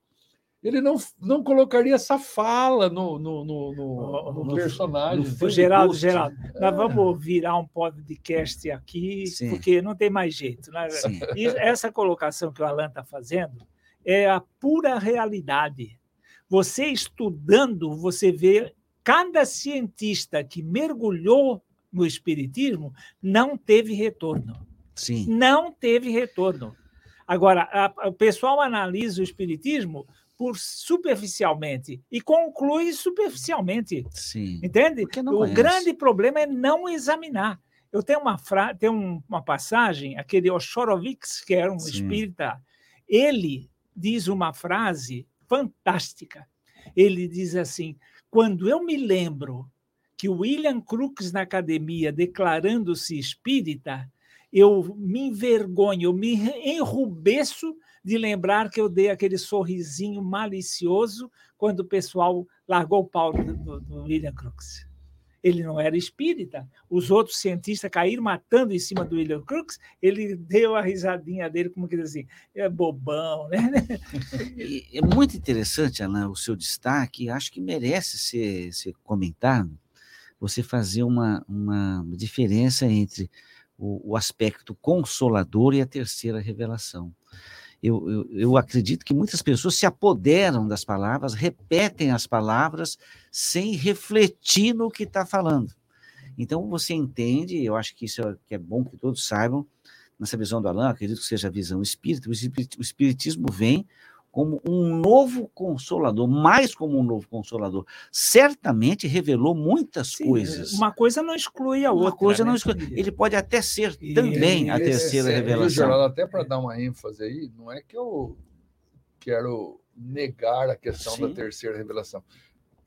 Ele não, não colocaria essa fala no, no, no, no, no personagem. No, Geraldo, Geraldo, é. nós vamos virar um podcast aqui, Sim. porque não tem mais jeito. Né? E essa colocação que o Alan está fazendo é a pura realidade. Você estudando, você vê cada cientista que mergulhou no Espiritismo não teve retorno. Sim. Não teve retorno. Agora, a, o pessoal analisa o Espiritismo por superficialmente e conclui superficialmente. Sim. Entende? o conhece. grande problema é não examinar. Eu tenho uma fra... tem uma passagem, aquele Oshorovitz, que era um Sim. espírita, ele diz uma frase fantástica. Ele diz assim: quando eu me lembro que William Crookes na academia declarando-se espírita, eu me envergonho, eu me enrubeço de lembrar que eu dei aquele sorrisinho malicioso quando o pessoal largou o pau do, do William Crookes. Ele não era espírita. Os outros cientistas caíram matando em cima do William Crookes. Ele deu a risadinha dele, como que diz assim, é bobão, né? [LAUGHS] É muito interessante, Alain, o seu destaque. Acho que merece ser, ser comentado você fazer uma, uma diferença entre o, o aspecto consolador e a terceira revelação. Eu, eu, eu, acredito que muitas pessoas se apoderam das palavras, repetem as palavras sem refletir no que está falando. Então você entende, eu acho que isso é, que é bom que todos saibam, nessa visão do Alain, acredito que seja a visão espírita, o espiritismo vem como um novo consolador, mais como um novo consolador. Certamente revelou muitas Sim, coisas. Uma coisa não exclui a outra. Uma coisa né? não exclui. Ele pode até ser e, também a terceira é, revelação. Geraldo, até para dar uma ênfase aí, não é que eu quero negar a questão Sim. da terceira revelação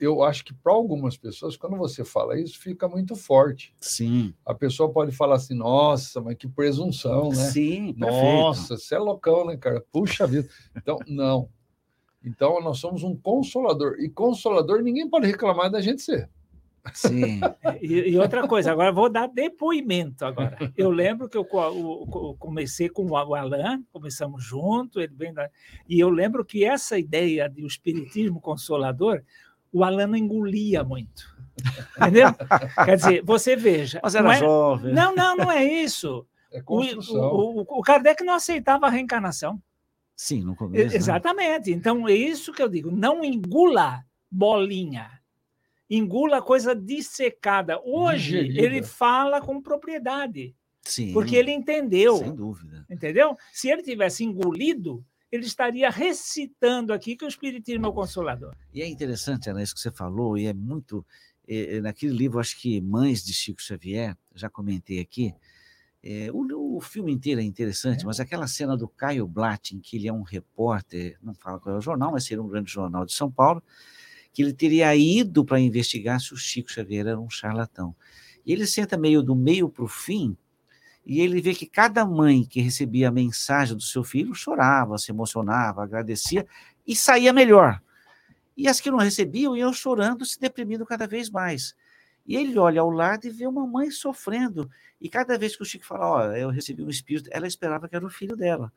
eu acho que para algumas pessoas, quando você fala isso, fica muito forte. Sim. A pessoa pode falar assim, nossa, mas que presunção, né? Sim, Nossa, você é loucão, né, cara? Puxa vida. Então, [LAUGHS] não. Então, nós somos um consolador. E consolador, ninguém pode reclamar da gente ser. Sim. [LAUGHS] E, e, outra coisa, agora vou dar depoimento agora. Eu lembro que eu, eu comecei com o Alain, começamos junto, ele vem da, e eu lembro que essa ideia de o espiritismo consolador o Alan não engolia muito. Entendeu? [LAUGHS] Quer dizer, você veja. Mas era não é, jovem. Não, não, não é isso. É o, o, o, Kardec não aceitava a reencarnação. Sim, no começo. Né? Exatamente. Né? Então, é isso que eu digo. Não engula bolinha. Engula coisa dissecada. Hoje, Digerida. ele fala com propriedade. Sim. Porque ele entendeu. Sem dúvida. Entendeu? Se ele tivesse engolido, ele estaria recitando aqui que o Espiritismo é o Consolador. E é interessante, Ana, isso que você falou, e é muito. É, é, naquele livro, acho que Mães de Chico Xavier, já comentei aqui, é, o, o, filme inteiro é interessante, é. mas aquela cena do Caio Blatt, em que ele é um repórter, não fala qual é o jornal, mas seria um grande jornal de São Paulo, que ele teria ido para investigar se o Chico Xavier era um charlatão. E ele senta meio do meio para o fim, e ele vê que cada mãe que recebia a mensagem do seu filho chorava, se emocionava, agradecia e saía melhor. E as que não recebiam iam chorando, se deprimindo cada vez mais. E ele olha ao lado e vê uma mãe sofrendo. E cada vez que o Chico fala, ó, oh, eu recebi um espírito, ela esperava que era o filho dela.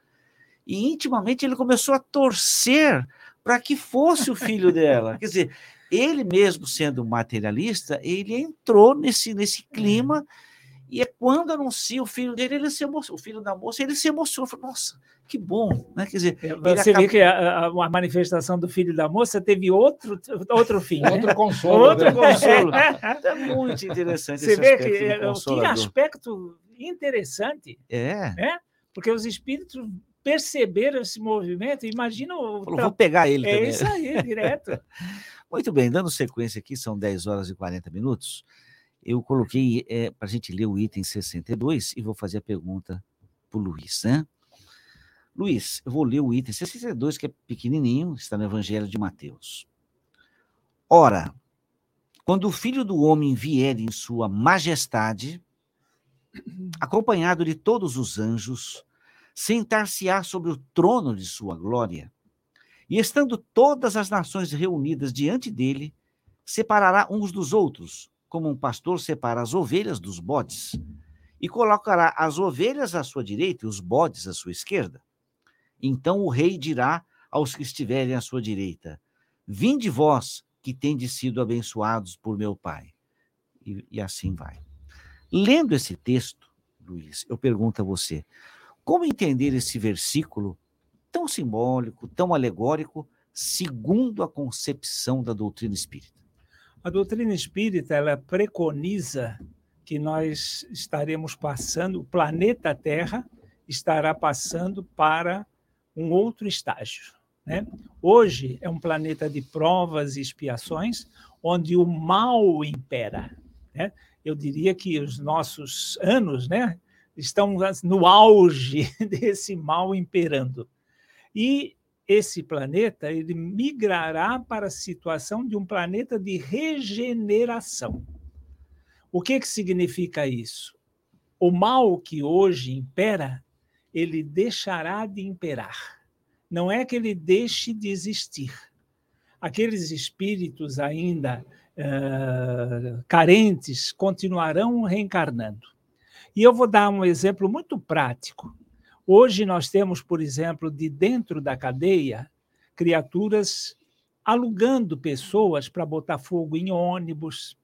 E intimamente ele começou a torcer para que fosse o filho [LAUGHS] dela. Quer dizer, ele mesmo sendo materialista, ele entrou nesse, nesse clima e é quando anuncia o filho dele, ele se emociona, o filho da moça, ele se emociona, fala, nossa, que bom, né? Quer dizer, é, você acaba... vê que a, a, manifestação do filho da moça teve outro, outro fim. Né? Outro consolo. Outro né? consolo. [LAUGHS] é muito interessante você vê que, é, que aspecto interessante. É. Né? porque os espíritos perceberam esse movimento. Imagina o. Falou, vou pegar ele é também. isso aí, direto. [LAUGHS] Muito bem, dando sequência aqui, são 10 horas e 40 minutos. Eu coloquei é, para a gente ler o item 62 e vou fazer a pergunta para o Luiz, né? Luiz, eu vou ler o item 62, que é pequenininho, está no Evangelho de Mateus. Ora, quando o Filho do Homem vier em sua majestade, acompanhado de todos os anjos, sentar-se-á sobre o trono de sua glória, e estando todas as nações reunidas diante dele, separará uns dos outros, como um pastor separa as ovelhas dos bodes, e colocará as ovelhas à sua direita e os bodes à sua esquerda. Então o rei dirá aos que estiverem à sua direita: Vinde vós, que tendes sido abençoados por meu Pai. E, e assim vai. Lendo esse texto, Luiz, eu pergunto a você: como entender esse versículo tão simbólico, tão alegórico, segundo a concepção da doutrina espírita? A doutrina espírita ela preconiza que nós estaremos passando, o planeta Terra estará passando para um outro estágio. Né? Hoje é um planeta de provas e expiações, onde o mal impera. Né? Eu diria que os nossos anos né, estão no auge [LAUGHS] desse mal imperando. E esse planeta ele migrará para a situação de um planeta de regeneração. O que, que significa isso? O mal que hoje impera ele deixará de imperar. Não é que ele deixe de existir. Aqueles espíritos ainda uh, carentes continuarão reencarnando. E eu vou dar um exemplo muito prático. Hoje nós temos, por exemplo, de dentro da cadeia, criaturas alugando pessoas para botar fogo em ônibus.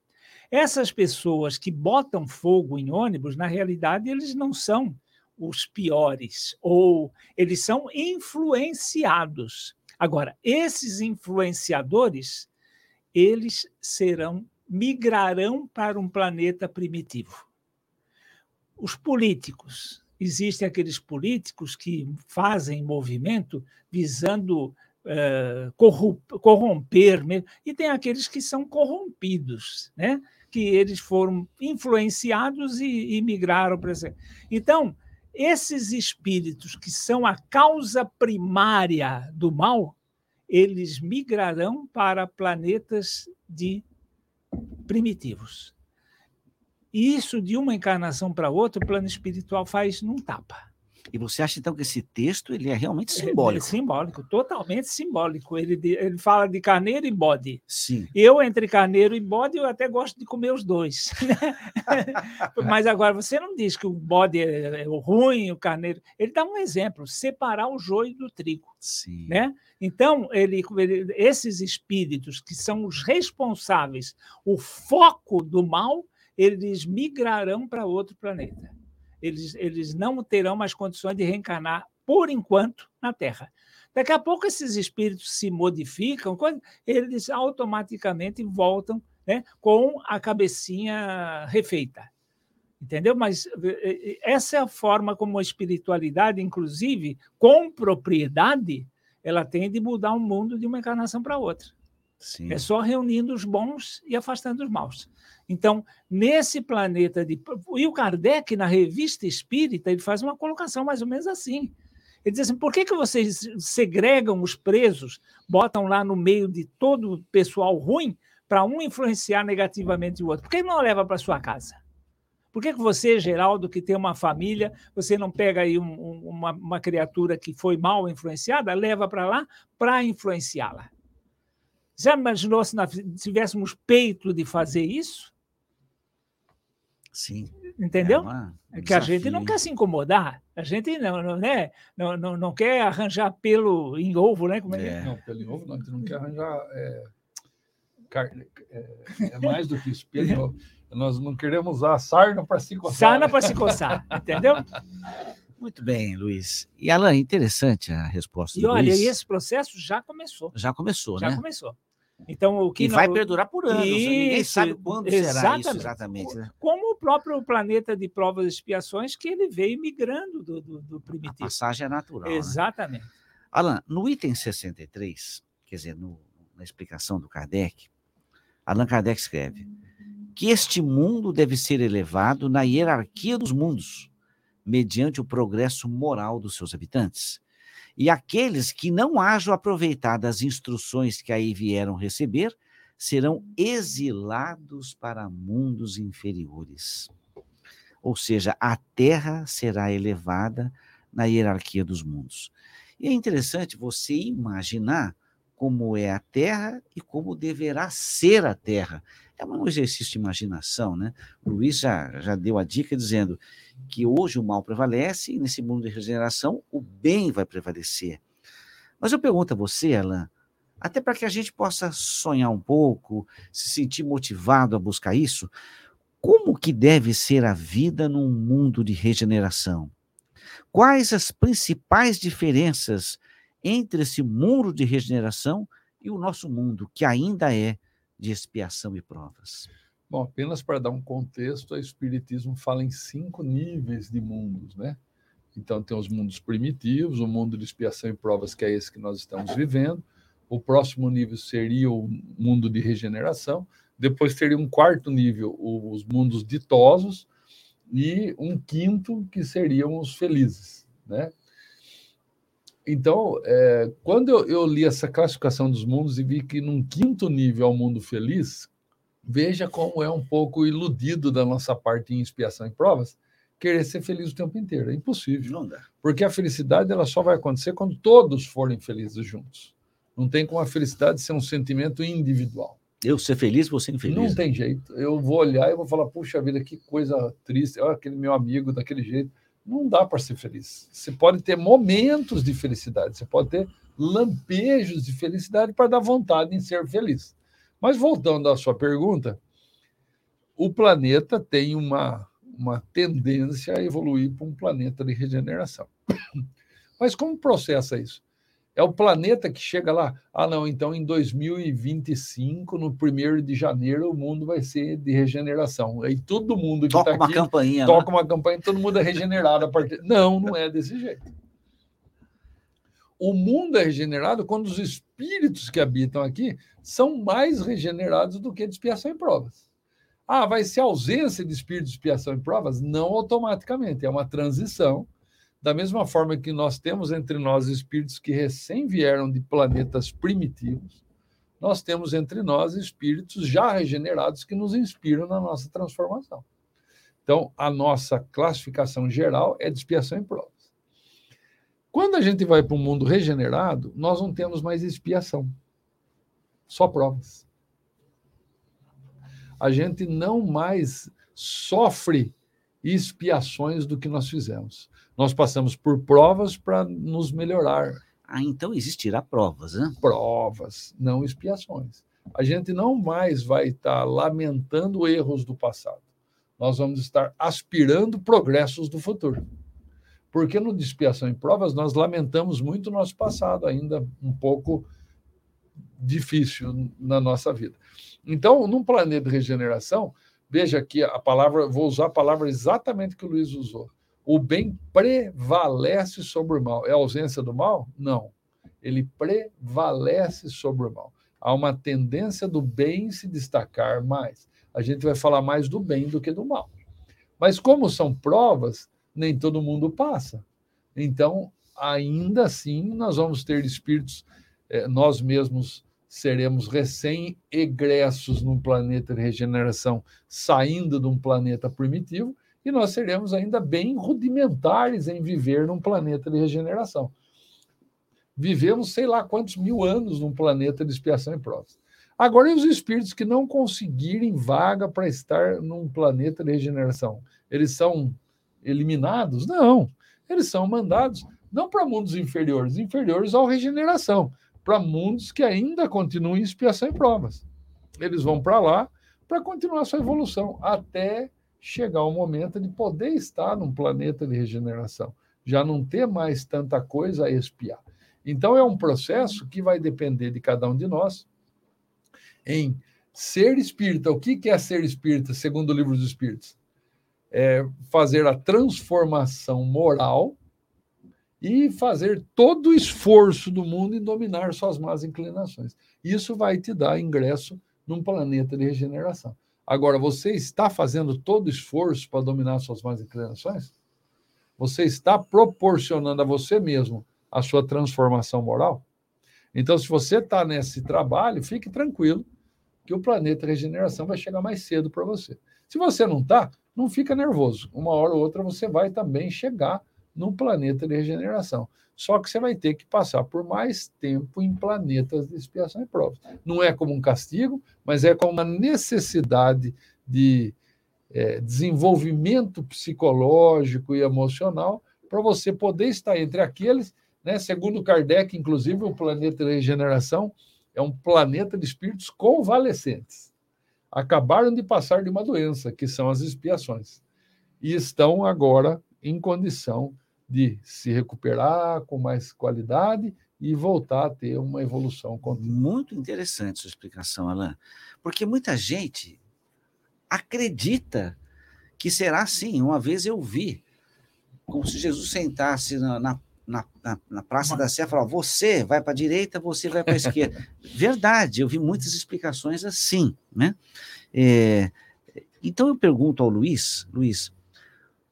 Essas pessoas que botam fogo em ônibus, na realidade, eles não são os piores, ou eles são influenciados. Agora, esses influenciadores, eles serão, migrarão para um planeta primitivo. Os políticos, existem aqueles políticos que fazem movimento visando uh, corromper, e tem aqueles que são corrompidos, né? que eles foram influenciados e, e migraram para esse. Então, esses espíritos que são a causa primária do mal, eles migrarão para planetas de primitivos. E isso, de uma encarnação para outra, o plano espiritual faz num tapa. E você acha então que esse texto ele é realmente simbólico? É, é simbólico, totalmente simbólico. Ele, ele fala de carneiro e bode. Sim. Eu, entre carneiro e bode, eu até gosto de comer os dois. [LAUGHS] Mas agora, você não diz que o bode é, é o ruim, o carneiro. Ele dá um exemplo: separar o joio do trigo. Sim. Né? Então, ele, ele, esses espíritos que são os responsáveis, o foco do mal, eles migrarão para outro planeta eles, eles não terão mais condições de reencarnar, por enquanto, na Terra. Daqui a pouco esses espíritos se modificam, eles automaticamente voltam né, com a cabecinha refeita. Entendeu? Mas essa é a forma como a espiritualidade, inclusive, com propriedade, ela tem de mudar um mundo de uma encarnação para outra. Sim. É só reunindo os bons e afastando os maus. Então, nesse planeta de. E o Kardec, na revista Espírita, ele faz uma colocação mais ou menos assim. Ele diz assim: por que, que vocês segregam os presos, botam lá no meio de todo o pessoal ruim, para um influenciar negativamente o outro? Por que não leva para sua casa? Por que, que você, Geraldo, que tem uma família, você não pega aí um, um, uma, uma criatura que foi mal influenciada, leva para lá para influenciá-la? Já imaginou se nós tivéssemos peito de fazer isso? Sim. Entendeu? É, é que a gente não quer se incomodar. A gente não, não, né? não, não, não quer arranjar pelo em ovo, né? Como é, é. Não, pelo em ovo não, a gente não quer arranjar. É, carne, é, é mais do que isso. Pelo, nós não queremos usar sarna para se coçar. Sarna para se coçar, [LAUGHS] entendeu? Muito bem, Luiz. E Alain, interessante a resposta e do olha, Luiz. E esse processo já começou. Já começou, já né? Já começou. Então, o que e não... vai perdurar por anos. Isso, Ninguém sabe quando exatamente. será isso exatamente. Né? Como o próprio planeta de provas e expiações, que ele veio migrando do, do, do A primitivo. passagem é natural. né? Exatamente. Alan, no item 63, quer dizer, no- na explicação do Kardec, Allan Kardec escreve que este mundo deve ser elevado na hierarquia dos mundos, mediante o progresso moral dos seus habitantes. E aqueles que não hajam aproveitado as instruções que aí vieram receber serão exilados para mundos inferiores. Ou seja, a terra será elevada na hierarquia dos mundos. E é interessante você imaginar como é a Terra e como deverá ser a Terra. É um exercício de imaginação, né? O Luiz já, já deu a dica dizendo que hoje o mal prevalece e nesse mundo de regeneração o bem vai prevalecer. Mas eu pergunto a você, Alain, até para que a gente possa sonhar um pouco, se sentir motivado a buscar isso, como que deve ser a vida num mundo de regeneração? Quais as principais diferenças entre esse mundo de regeneração e o nosso mundo, que ainda é de expiação e provas? Bom, apenas para dar um contexto, o Espiritismo fala em cinco níveis de mundos, né? Então, tem os mundos primitivos, o mundo de expiação e provas, que é esse que nós estamos vivendo. O próximo nível seria o mundo de regeneração. Depois teria um quarto nível, os mundos ditosos. E um quinto, que seriam os felizes, né? Então, é, quando eu, eu li essa classificação dos mundos e vi que num quinto nível é o mundo feliz, veja como é um pouco iludido da nossa parte em expiação e provas querer ser feliz o tempo inteiro. É impossível. Não dá. Porque a felicidade ela só vai acontecer quando todos forem felizes juntos. Não tem como a felicidade ser um sentimento individual. Eu ser feliz, você infeliz. Não tem jeito. Eu vou olhar e vou falar, puxa vida, que coisa triste. Olha aquele meu amigo daquele jeito. Não dá para ser feliz. Você pode ter momentos de felicidade, você pode ter lampejos de felicidade para dar vontade em ser feliz. Mas voltando à sua pergunta, o planeta tem uma, uma tendência a evoluir para um planeta de regeneração. Mas como processa isso? É o planeta que chega lá. Ah, não, então em 2025, no 1 de janeiro, o mundo vai ser de regeneração. Aí todo mundo que Toca está uma aqui campainha. toca né? uma campanha, todo mundo é regenerado a partir. [LAUGHS] Não, não é desse jeito. O mundo é regenerado quando os espíritos que habitam aqui são mais regenerados do que de expiação e provas. Ah, vai ser ausência de espírito de expiação e provas? Não automaticamente, é uma transição. Da mesma forma que nós temos entre nós espíritos que recém vieram de planetas primitivos, nós temos entre nós espíritos já regenerados que nos inspiram na nossa transformação. Então, a nossa classificação geral é de expiação e provas. Quando a gente vai para um mundo regenerado, nós não temos mais expiação, só provas. A gente não mais sofre expiações do que nós fizemos. Nós passamos por provas para nos melhorar. Ah, então existirá provas, né? Provas, não expiações. A gente não mais vai estar lamentando erros do passado. Nós vamos estar aspirando progressos do futuro. Porque no de expiação e provas nós lamentamos muito o nosso passado, ainda um pouco difícil na nossa vida. Então, num planeta de regeneração, veja aqui a palavra, vou usar a palavra exatamente que o Luiz usou. O bem prevalece sobre o mal. É a ausência do mal? Não. Ele prevalece sobre o mal. Há uma tendência do bem se destacar mais. A gente vai falar mais do bem do que do mal. Mas como são provas, nem todo mundo passa. Então, ainda assim, nós vamos ter espíritos, eh, nós mesmos seremos recém-egressos num planeta de regeneração, saindo de um planeta primitivo, e nós seremos ainda bem rudimentares em viver num planeta de regeneração. Vivemos sei lá quantos mil anos num planeta de expiação e provas. Agora, e os espíritos que não conseguirem vaga para estar num planeta de regeneração? Eles são eliminados? Não. Eles são mandados não para mundos inferiores, inferiores à regeneração, para mundos que ainda continuam em expiação e provas. Eles vão para lá para continuar sua evolução, até chegar o momento de poder estar num planeta de regeneração, já não ter mais tanta coisa a expiar. Então, é um processo que vai depender de cada um de nós em ser espírita. O que é ser espírita, segundo o livro dos Espíritos? É fazer a transformação moral e fazer todo o esforço do mundo em dominar suas más inclinações. Isso vai te dar ingresso num planeta de regeneração. Agora, você está fazendo todo o esforço para dominar suas más inclinações? Você está proporcionando a você mesmo a sua transformação moral? Então, se você está nesse trabalho, fique tranquilo que o planeta regeneração vai chegar mais cedo para você. Se você não está, não fica nervoso. Uma hora ou outra você vai também chegar no planeta de regeneração. Só que você vai ter que passar por mais tempo em planetas de expiação e provas. Não é como um castigo, mas é como uma necessidade de é, desenvolvimento psicológico e emocional para você poder estar entre aqueles, né? Segundo Kardec, inclusive, o planeta de regeneração é um planeta de espíritos convalescentes. Acabaram de passar de uma doença, que são as expiações, e estão agora em condição de se recuperar com mais qualidade e voltar a ter uma evolução contínua. Muito interessante sua explicação, Alain, porque muita gente acredita que será assim. Uma vez eu vi, como se Jesus sentasse na, na, na, na Praça da Sé e falava: você vai para a direita, você vai para a esquerda. [LAUGHS] Verdade, eu vi muitas explicações assim, né? É, então eu pergunto ao Luiz, Luiz,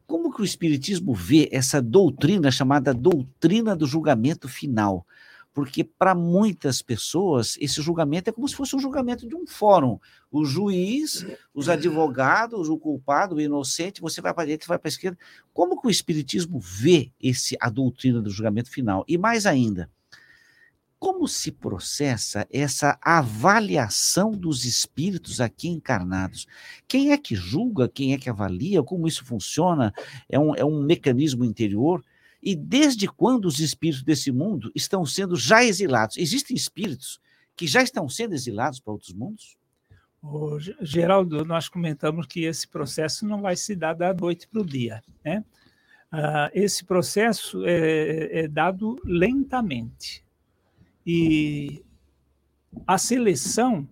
como que o Espiritismo vê essa doutrina chamada doutrina do julgamento final? Porque para muitas pessoas esse julgamento é como se fosse um julgamento de um fórum. O juiz, os advogados, o culpado, o inocente, você vai para a direita, vai para a esquerda. Como que o Espiritismo vê esse, a doutrina do julgamento final? E mais ainda, como se processa essa avaliação dos espíritos aqui encarnados? Quem é que julga, quem é que avalia, como isso funciona? É um, é um mecanismo interior? E desde quando os espíritos desse mundo estão sendo já exilados? Existem espíritos que já estão sendo exilados para outros mundos? Geraldo, nós comentamos que esse processo não vai se dar da noite para o dia. Né? Uh, esse processo é, é dado lentamente e a seleção,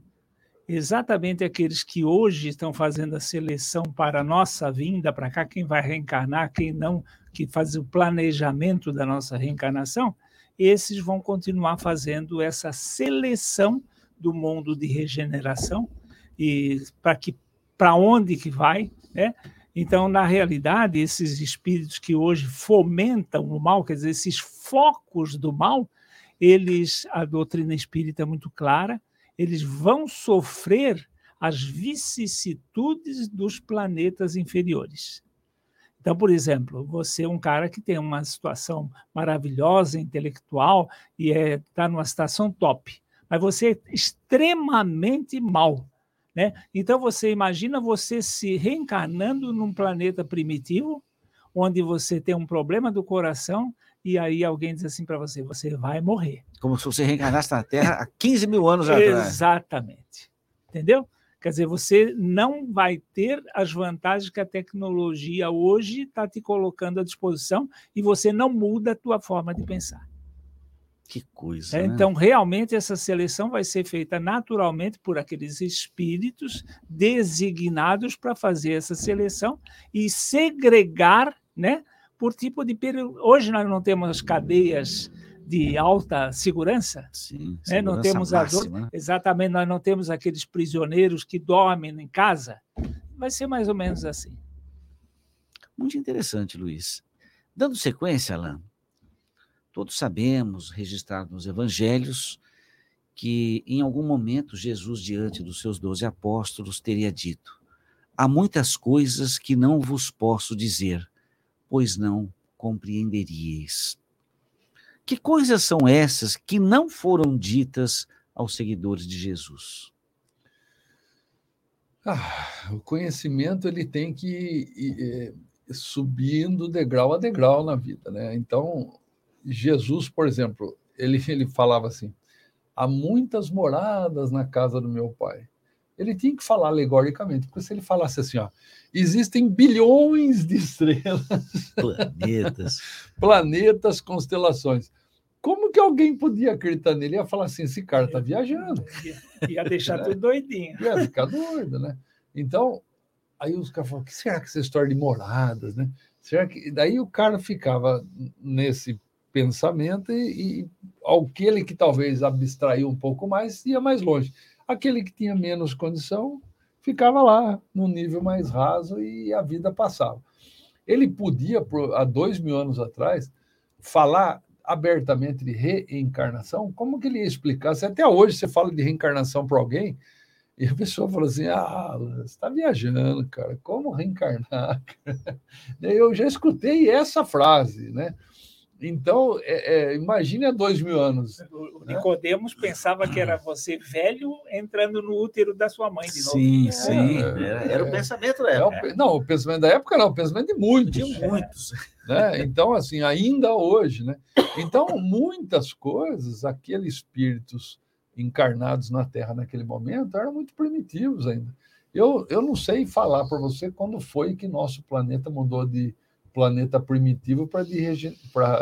exatamente aqueles que hoje estão fazendo a seleção para a nossa vinda para cá, quem vai reencarnar, quem não, que faz o planejamento da nossa reencarnação, esses vão continuar fazendo essa seleção do mundo de regeneração e para que para onde que vai, né? Então, na realidade, esses espíritos que hoje fomentam o mal, quer dizer, esses focos do mal, eles, a doutrina espírita é muito clara, eles vão sofrer as vicissitudes dos planetas inferiores. Então, por exemplo, você é um cara que tem uma situação maravilhosa, intelectual, e está é, tá numa situação top, mas você é extremamente mal. Né? Então, você imagina você se reencarnando num planeta primitivo, onde você tem um problema do coração, e aí alguém diz assim para você: você vai morrer. Como se você reencarnasse na Terra há 15 mil anos atrás. Exatamente. Entendeu? Quer dizer, você não vai ter as vantagens que a tecnologia hoje está te colocando à disposição e você não muda a tua forma de pensar. Que coisa. É, né? Então, realmente, essa seleção vai ser feita naturalmente por aqueles espíritos designados para fazer essa seleção e segregar, né? Por tipo de período. Hoje nós não temos cadeias de alta segurança, Sim, né? não temos máxima, né? exatamente nós não temos aqueles prisioneiros que dormem em casa. Vai ser mais ou menos assim. Muito interessante, Luiz. Dando sequência, Alain, todos sabemos, registrado nos evangelhos, que em algum momento Jesus, diante dos seus doze apóstolos, teria dito: Há muitas coisas que não vos posso dizer, pois não compreenderíeis. Que coisas são essas que não foram ditas aos seguidores de Jesus? Ah, o conhecimento ele tem que ir, ir, subindo degrau a degrau na vida, né? Então, Jesus, por exemplo, ele, ele falava assim: há muitas moradas na casa do meu pai ele tinha que falar alegoricamente, porque se ele falasse assim, ó, existem bilhões de estrelas, planetas, [LAUGHS] planetas, constelações. como que alguém podia acreditar nele? Ia falar assim, esse cara está viajando. Ia, ia deixar tudo doidinho. [LAUGHS] Ia ficar doido, né? Então, aí os caras falaram, o que será que essa história de moradas, né? Será que... Daí o cara ficava nesse pensamento e, e aquele que talvez abstraiu um pouco mais ia mais longe. Aquele que tinha menos condição ficava lá no nível mais raso e a vida passava. Ele podia, há dois mil anos atrás, falar abertamente de reencarnação? Como que ele ia explicar? Se até hoje você fala de reencarnação para alguém e a pessoa fala assim: ah, você está viajando, cara, como reencarnar? [LAUGHS] Eu já escutei essa frase, né? Então, é, é, imagine há dois mil anos. O né? Nicodemos pensava que era você velho entrando no útero da sua mãe de novo. Sim, sim. É, era, era, o pensamento da época. não, o pensamento da época não, o pensamento de muitos. De muitos. Né? Então, assim, ainda hoje, né? Então, muitas coisas, aqueles espíritos encarnados na Terra naquele momento eram muito primitivos ainda. Eu, eu não sei falar para você quando foi que nosso planeta mudou de planeta primitivo para de,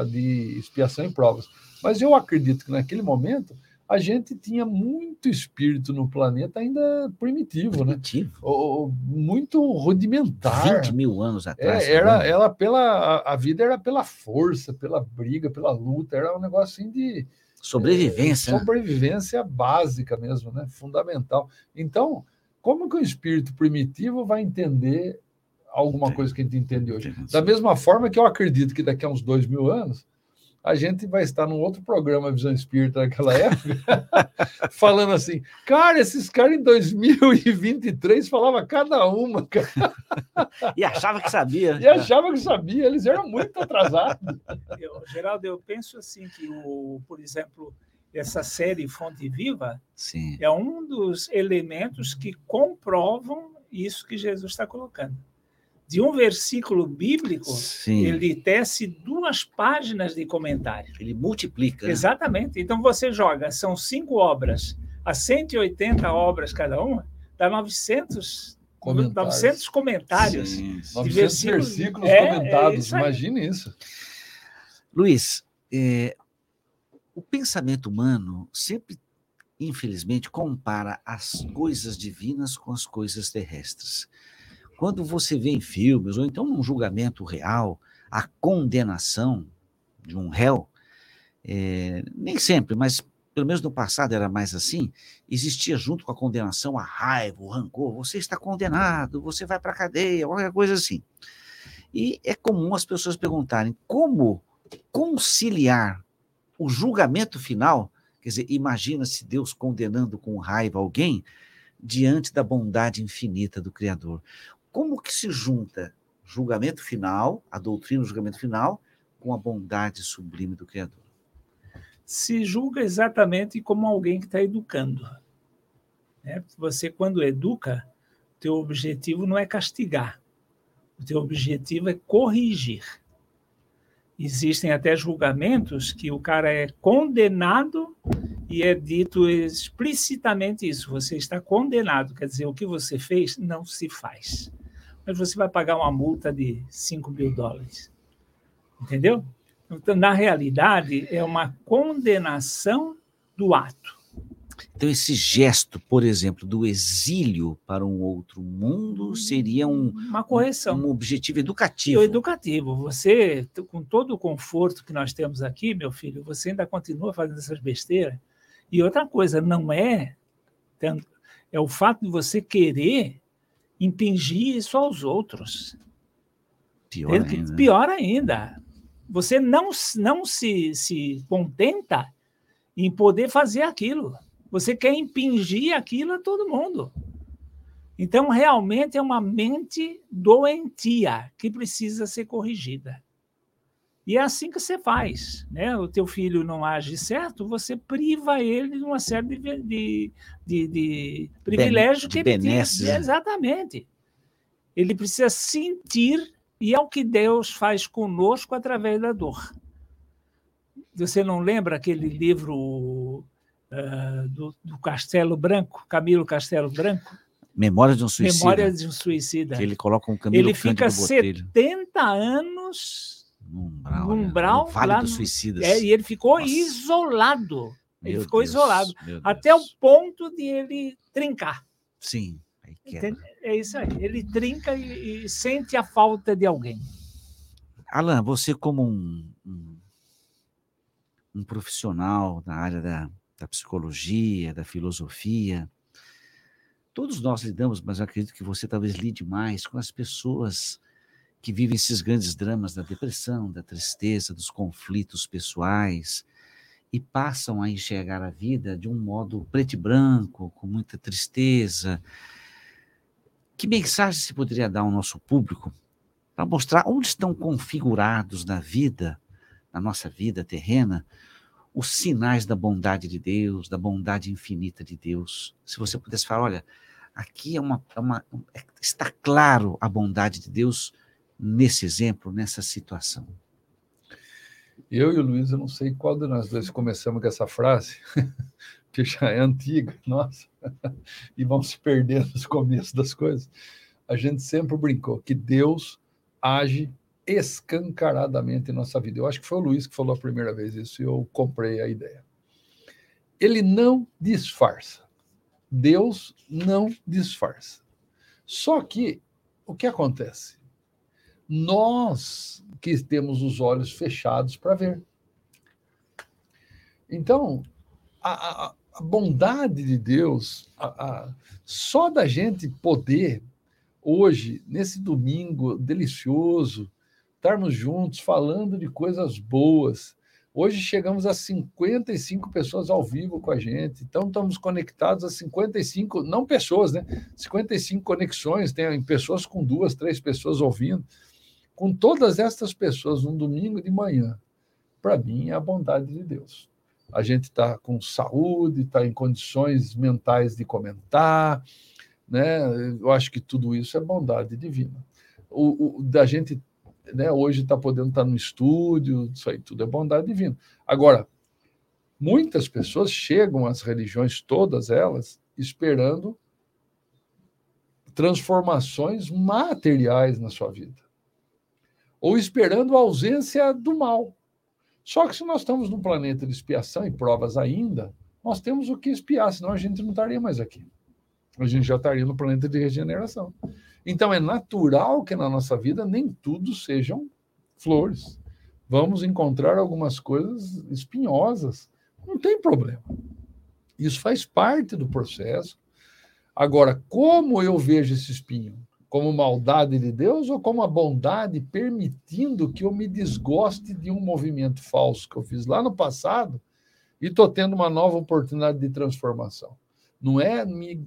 de expiação e provas. Mas eu acredito que naquele momento a gente tinha muito espírito no planeta ainda primitivo, né? primitivo. né? O, muito rudimentar. 20 mil anos atrás. É, era, né? ela pela, a, vida era pela força, pela briga, pela luta, era um negócio assim de. Sobrevivência. É, sobrevivência básica mesmo, né? Fundamental. Então, como que o espírito primitivo vai entender alguma coisa que a gente entende hoje. Da mesma forma que eu acredito que daqui a uns dois mil anos a gente vai estar num outro programa Visão Espírita naquela [LAUGHS] época, [LAUGHS] falando assim, cara, esses caras em 2023 falavam cada uma, cara. [LAUGHS] E achava que sabia. E achava que sabia, eles eram muito atrasados. Eu, Geraldo, eu penso assim que, o, por exemplo, essa série Fonte Viva Sim. é um dos elementos que comprovam isso que Jesus está colocando de um versículo bíblico, Sim. ele tece duas páginas de comentário. Ele multiplica. Né? Exatamente. Então você joga, são cinco obras, a 180 obras cada uma, dá 900 comentários, 900 comentários. Sim. 900 versículos, versículos é, comentados, é isso imagine isso. Luiz, é, o pensamento humano sempre, infelizmente, compara as coisas divinas com as coisas terrestres. Quando você vê em filmes, ou então num julgamento real, a condenação de um réu, é, nem sempre, mas pelo menos no passado era mais assim, existia junto com a condenação a raiva, o rancor. Você está condenado, você vai para a cadeia, qualquer coisa assim. E é comum as pessoas perguntarem como conciliar o julgamento final. Quer dizer, imagina se Deus condenando com raiva alguém diante da bondade infinita do Criador como que se junta julgamento final, a doutrina do julgamento final, com a bondade sublime do Criador? Se julga exatamente como alguém que está educando. Né? Você, quando educa, teu objetivo não é castigar, o teu objetivo é corrigir. Existem até julgamentos que o cara é condenado e é dito explicitamente isso: você está condenado, quer dizer, o que você fez não se faz mas você vai pagar uma multa de 5 mil dólares. Entendeu? Então, na realidade, é uma condenação do ato. Então, esse gesto, por exemplo, do exílio para um outro mundo seria um, uma correção. Um, um objetivo educativo. E educativo. Você, com todo o conforto que nós temos aqui, meu filho, você ainda continua fazendo essas besteiras. E outra coisa, não é. É o fato de você querer impingir isso aos outros. Pior ainda. Pior ainda. Você não, não se, se contenta em poder fazer aquilo. Você quer impingir aquilo a todo mundo. Então, realmente é uma mente doentia que precisa ser corrigida. E é assim que você faz. Né? O teu filho não age certo, você priva ele de uma série de, de, de, de privilégios que ele tem. Exatamente. Ele precisa sentir, e é o que Deus faz conosco através da dor. Você não lembra aquele livro uh, do, do Castelo Branco, Camilo Castelo Branco? Memória de um suicida. Memória de um suicida. Que ele coloca um Camilo Ele fica 70 anos no umbral, no olha, umbral, no Vale dos Suicidas. É, e ele ficou Nossa. isolado. Ele Meu ficou Deus, isolado. Até o ponto de ele trincar. Sim? É isso aí. Ele trinca e, e sente a falta de alguém. Alan, você como um, um, um profissional na área da, da psicologia, da filosofia, todos nós lidamos, mas eu acredito que você talvez lide mais com as pessoas que vivem esses grandes dramas da depressão, da tristeza, dos conflitos pessoais e passam a enxergar a vida de um modo preto e branco, com muita tristeza. Que mensagem se poderia dar ao nosso público para mostrar onde estão configurados na vida, na nossa vida terrena, os sinais da bondade de Deus, da bondade infinita de Deus. Se você pudesse falar, olha, aqui é uma, é uma é- está claro a bondade de Deus nesse exemplo, nessa situação. Eu e o Luiz, eu não sei qual de nós dois começamos com essa frase, [LAUGHS] que já é antiga, nossa, [LAUGHS] e vão se perdendo os começos das coisas. A gente sempre brincou que Deus age escancaradamente em nossa vida. Eu acho que foi o Luiz que falou a primeira vez isso e eu comprei a ideia. Ele não disfarça. Deus não disfarça. Só que o que acontece? Nós que temos os olhos fechados para ver. Então, a, a- a bondade de Deus, a- só da gente poder, hoje, nesse domingo delicioso, estarmos juntos falando de coisas boas. Hoje chegamos a 55 pessoas ao vivo com a gente, então estamos conectados a 55, não pessoas, né? 55 conexões, tem pessoas com duas, três pessoas ouvindo. Com todas estas pessoas num domingo de manhã, para mim é a bondade de Deus. A gente está com saúde, está em condições mentais de comentar, né? Eu acho que tudo isso é bondade divina. O, o- da gente, né, hoje está podendo estar no estúdio, isso aí tudo é bondade divina. Agora, muitas pessoas chegam às religiões, todas elas, esperando transformações materiais na sua vida, ou esperando a ausência do mal. Só que se nós estamos num planeta de expiação e provas ainda, nós temos o que expiar, senão a gente não estaria mais aqui. A gente já estaria no planeta de regeneração. Então é natural que na nossa vida nem tudo sejam flores. Vamos encontrar algumas coisas espinhosas. Não tem problema. Isso faz parte do processo. Agora, como eu vejo esse espinho? Como maldade de Deus ou como a bondade permitindo que eu me desgoste de um movimento falso que eu fiz lá no passado e estou tendo uma nova oportunidade de transformação? Não é me,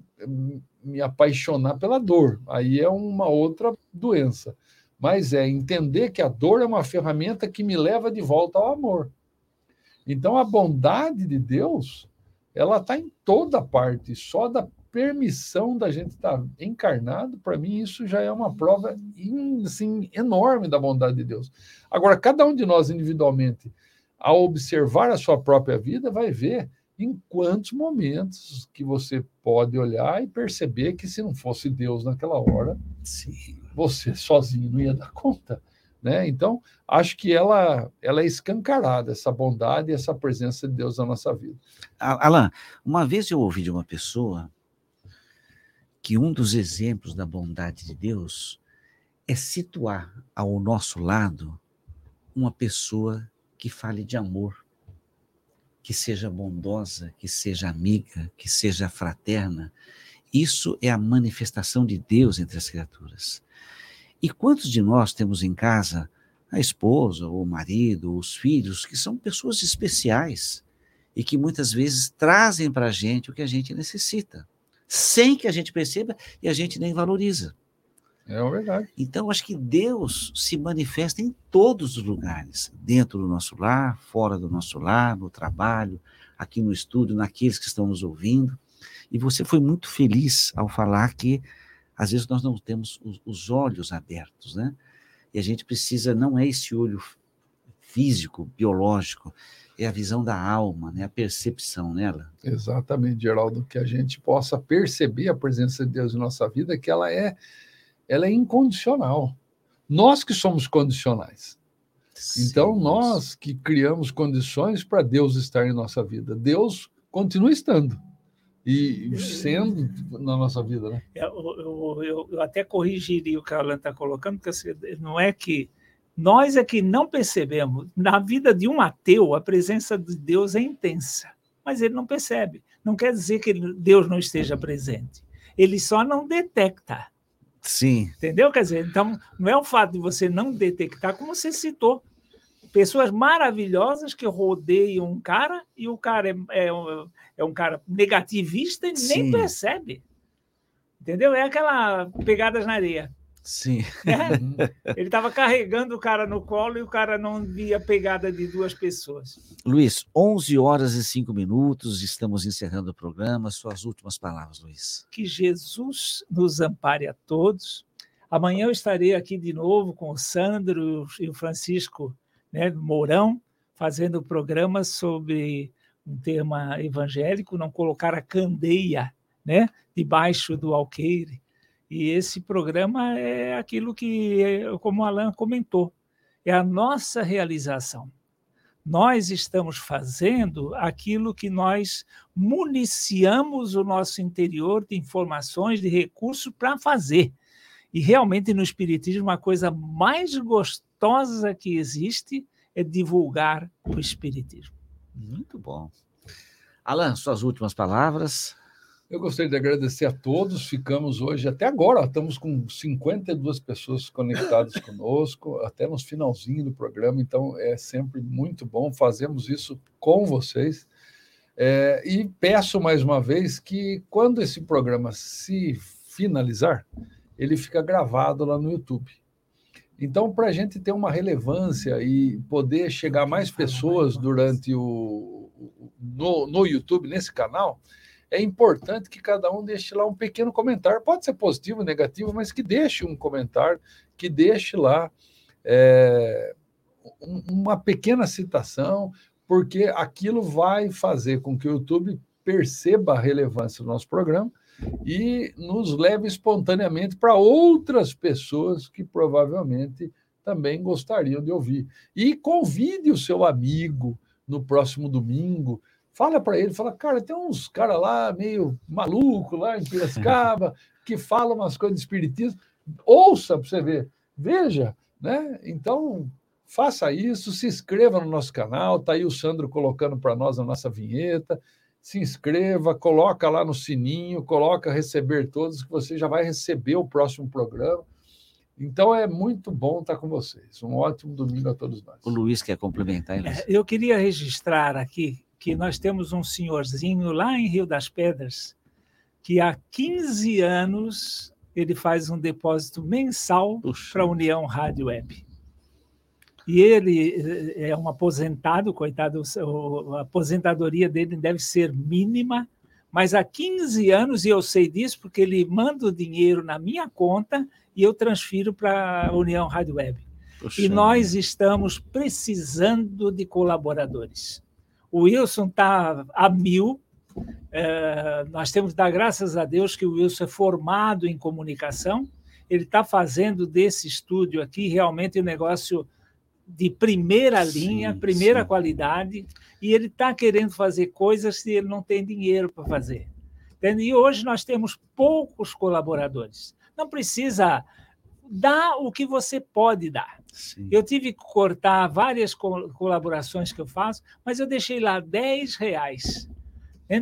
me apaixonar pela dor, aí é uma outra doença. Mas é entender que a dor é uma ferramenta que me leva de volta ao amor. Então a bondade de Deus, ela está em toda parte, só da permissão da gente estar encarnado, para mim isso já é uma prova assim, enorme da bondade de Deus. Agora, cada um de nós individualmente, ao observar a sua própria vida, vai ver em quantos momentos que você pode olhar e perceber que se não fosse Deus naquela hora, Sim. você sozinho não ia dar conta. Né? Então, acho que ela, ela é escancarada, essa bondade e essa presença de Deus na nossa vida. Alan, uma vez eu ouvi de uma pessoa que um dos exemplos da bondade de Deus é situar ao nosso lado uma pessoa que fale de amor, que seja bondosa, que seja amiga, que seja fraterna. Isso é a manifestação de Deus entre as criaturas. E quantos de nós temos em casa a esposa, ou o marido, os filhos, que são pessoas especiais e que muitas vezes trazem para a gente o que a gente necessita, sem que a gente perceba e a gente nem valoriza. É verdade. Então, acho que Deus se manifesta em todos os lugares, dentro do nosso lar, fora do nosso lar, no trabalho, aqui no estúdio, naqueles que estão nos ouvindo. E você foi muito feliz ao falar que às vezes nós não temos os, os olhos abertos, né? E a gente precisa, não é esse olho físico, biológico, é a visão da alma, né? a percepção nela. Exatamente, Geraldo, que a gente possa perceber a presença de Deus em nossa vida, que ela é, ela é incondicional. Nós que somos condicionais. Então, Sim, nós que criamos condições para Deus estar em nossa vida. Deus continua estando e sendo na nossa vida, né? Eu, eu, eu, eu até corrigiria o que a Alan está colocando, porque assim, não é que nós é que não percebemos. Na vida de um ateu, a presença de Deus é intensa, mas ele não percebe. Não quer dizer que Deus não esteja presente. Ele só não detecta. Sim. Entendeu? Quer dizer, então, não é o fato de você não detectar, como você citou. Pessoas maravilhosas que rodeiam um cara e o cara é, é, é um cara negativista e Sim. nem percebe. Entendeu? É aquela pegadas na areia. Sim. É? [LAUGHS] Ele estava carregando o cara no colo e o cara não via pegada de duas pessoas. Luiz, 11 horas e 5 minutos, estamos encerrando o programa. Suas últimas palavras, Luiz. Que Jesus nos ampare a todos. Amanhã eu estarei aqui de novo com o Sandro e o Francisco né, Mourão, fazendo o programa sobre um tema evangélico, não colocar a candeia né, debaixo do alqueire e esse programa é aquilo que, como o Alan comentou, é a nossa realização. Nós estamos fazendo aquilo que nós municiamos o nosso interior de informações, de recursos para fazer. E realmente no Espiritismo, a coisa mais gostosa que existe é divulgar o Espiritismo. Muito bom. Alan, suas últimas palavras. Eu gostaria de agradecer a todos. Ficamos hoje, até agora, estamos com 52 pessoas conectadas [LAUGHS] conosco, até no finalzinho do programa, então é sempre muito bom. Fazemos isso com vocês. É, e peço mais uma vez que, quando esse programa se finalizar, ele fica gravado lá no YouTube. Então, para a gente ter uma relevância e poder chegar a mais pessoas durante o no, no YouTube, nesse canal, é importante que cada um deixe lá um pequeno comentário. Pode ser positivo, negativo, mas que deixe um comentário, que deixe lá é, uma pequena citação, porque aquilo vai fazer com que o YouTube perceba a relevância do nosso programa e nos leve espontaneamente para outras pessoas que provavelmente também gostariam de ouvir. E convide o seu amigo no próximo domingo Fala para ele, fala, cara, tem uns caras lá meio maluco lá em Piracicaba [LAUGHS] que falam umas coisas de espiritismo. Ouça para você ver, veja, né? Então, faça isso, se inscreva no nosso canal, tá aí o Sandro colocando para nós a nossa vinheta. Se inscreva, coloca lá no sininho, coloca receber todos que você já vai receber o próximo programa. Então é muito bom estar com vocês. Um ótimo domingo a todos nós. O Luiz quer complementar, Luiz? É, eu queria registrar aqui que nós temos um senhorzinho lá em Rio das Pedras que há 15 anos ele faz um depósito mensal para a União Rádio Web. E ele eh, é um aposentado, coitado, a aposentadoria dele deve ser mínima, mas há 15 anos, e eu sei disso porque ele manda o dinheiro na minha conta e eu transfiro para a União Rádio Web. E nós estamos precisando de colaboradores. O Wilson está a mil. É, nós temos que dar graças a Deus que o Wilson é formado em comunicação. Ele está fazendo desse estúdio aqui realmente um negócio de primeira linha, sim, primeira sim. qualidade, e ele está querendo fazer coisas que ele não tem dinheiro para fazer. Entende? E hoje nós temos poucos colaboradores. Não precisa dar o que você pode dar. Sim. Eu tive que cortar várias colaborações que eu faço, mas eu deixei lá 10 reais.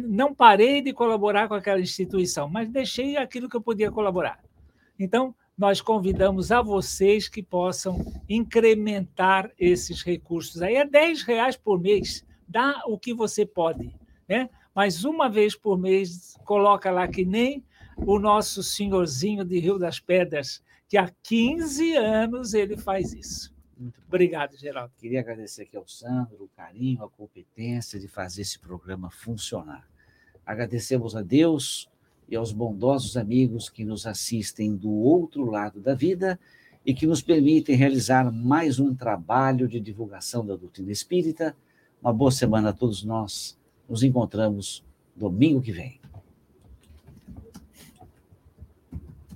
Não parei de colaborar com aquela instituição, mas deixei aquilo que eu podia colaborar. Então, nós convidamos a vocês que possam incrementar esses recursos. Aí é 10 reais por mês, dá o que você pode. Né? Mas uma vez por mês, coloca lá que nem o nosso senhorzinho de Rio das Pedras que há 15 anos ele faz isso. Obrigado, Geraldo. Queria agradecer aqui ao Sandro o carinho, a competência de fazer esse programa funcionar. Agradecemos a Deus e aos bondosos amigos que nos assistem do outro lado da vida e que nos permitem realizar mais um trabalho de divulgação da doutrina espírita. Uma boa semana a todos nós. Nos encontramos domingo que vem.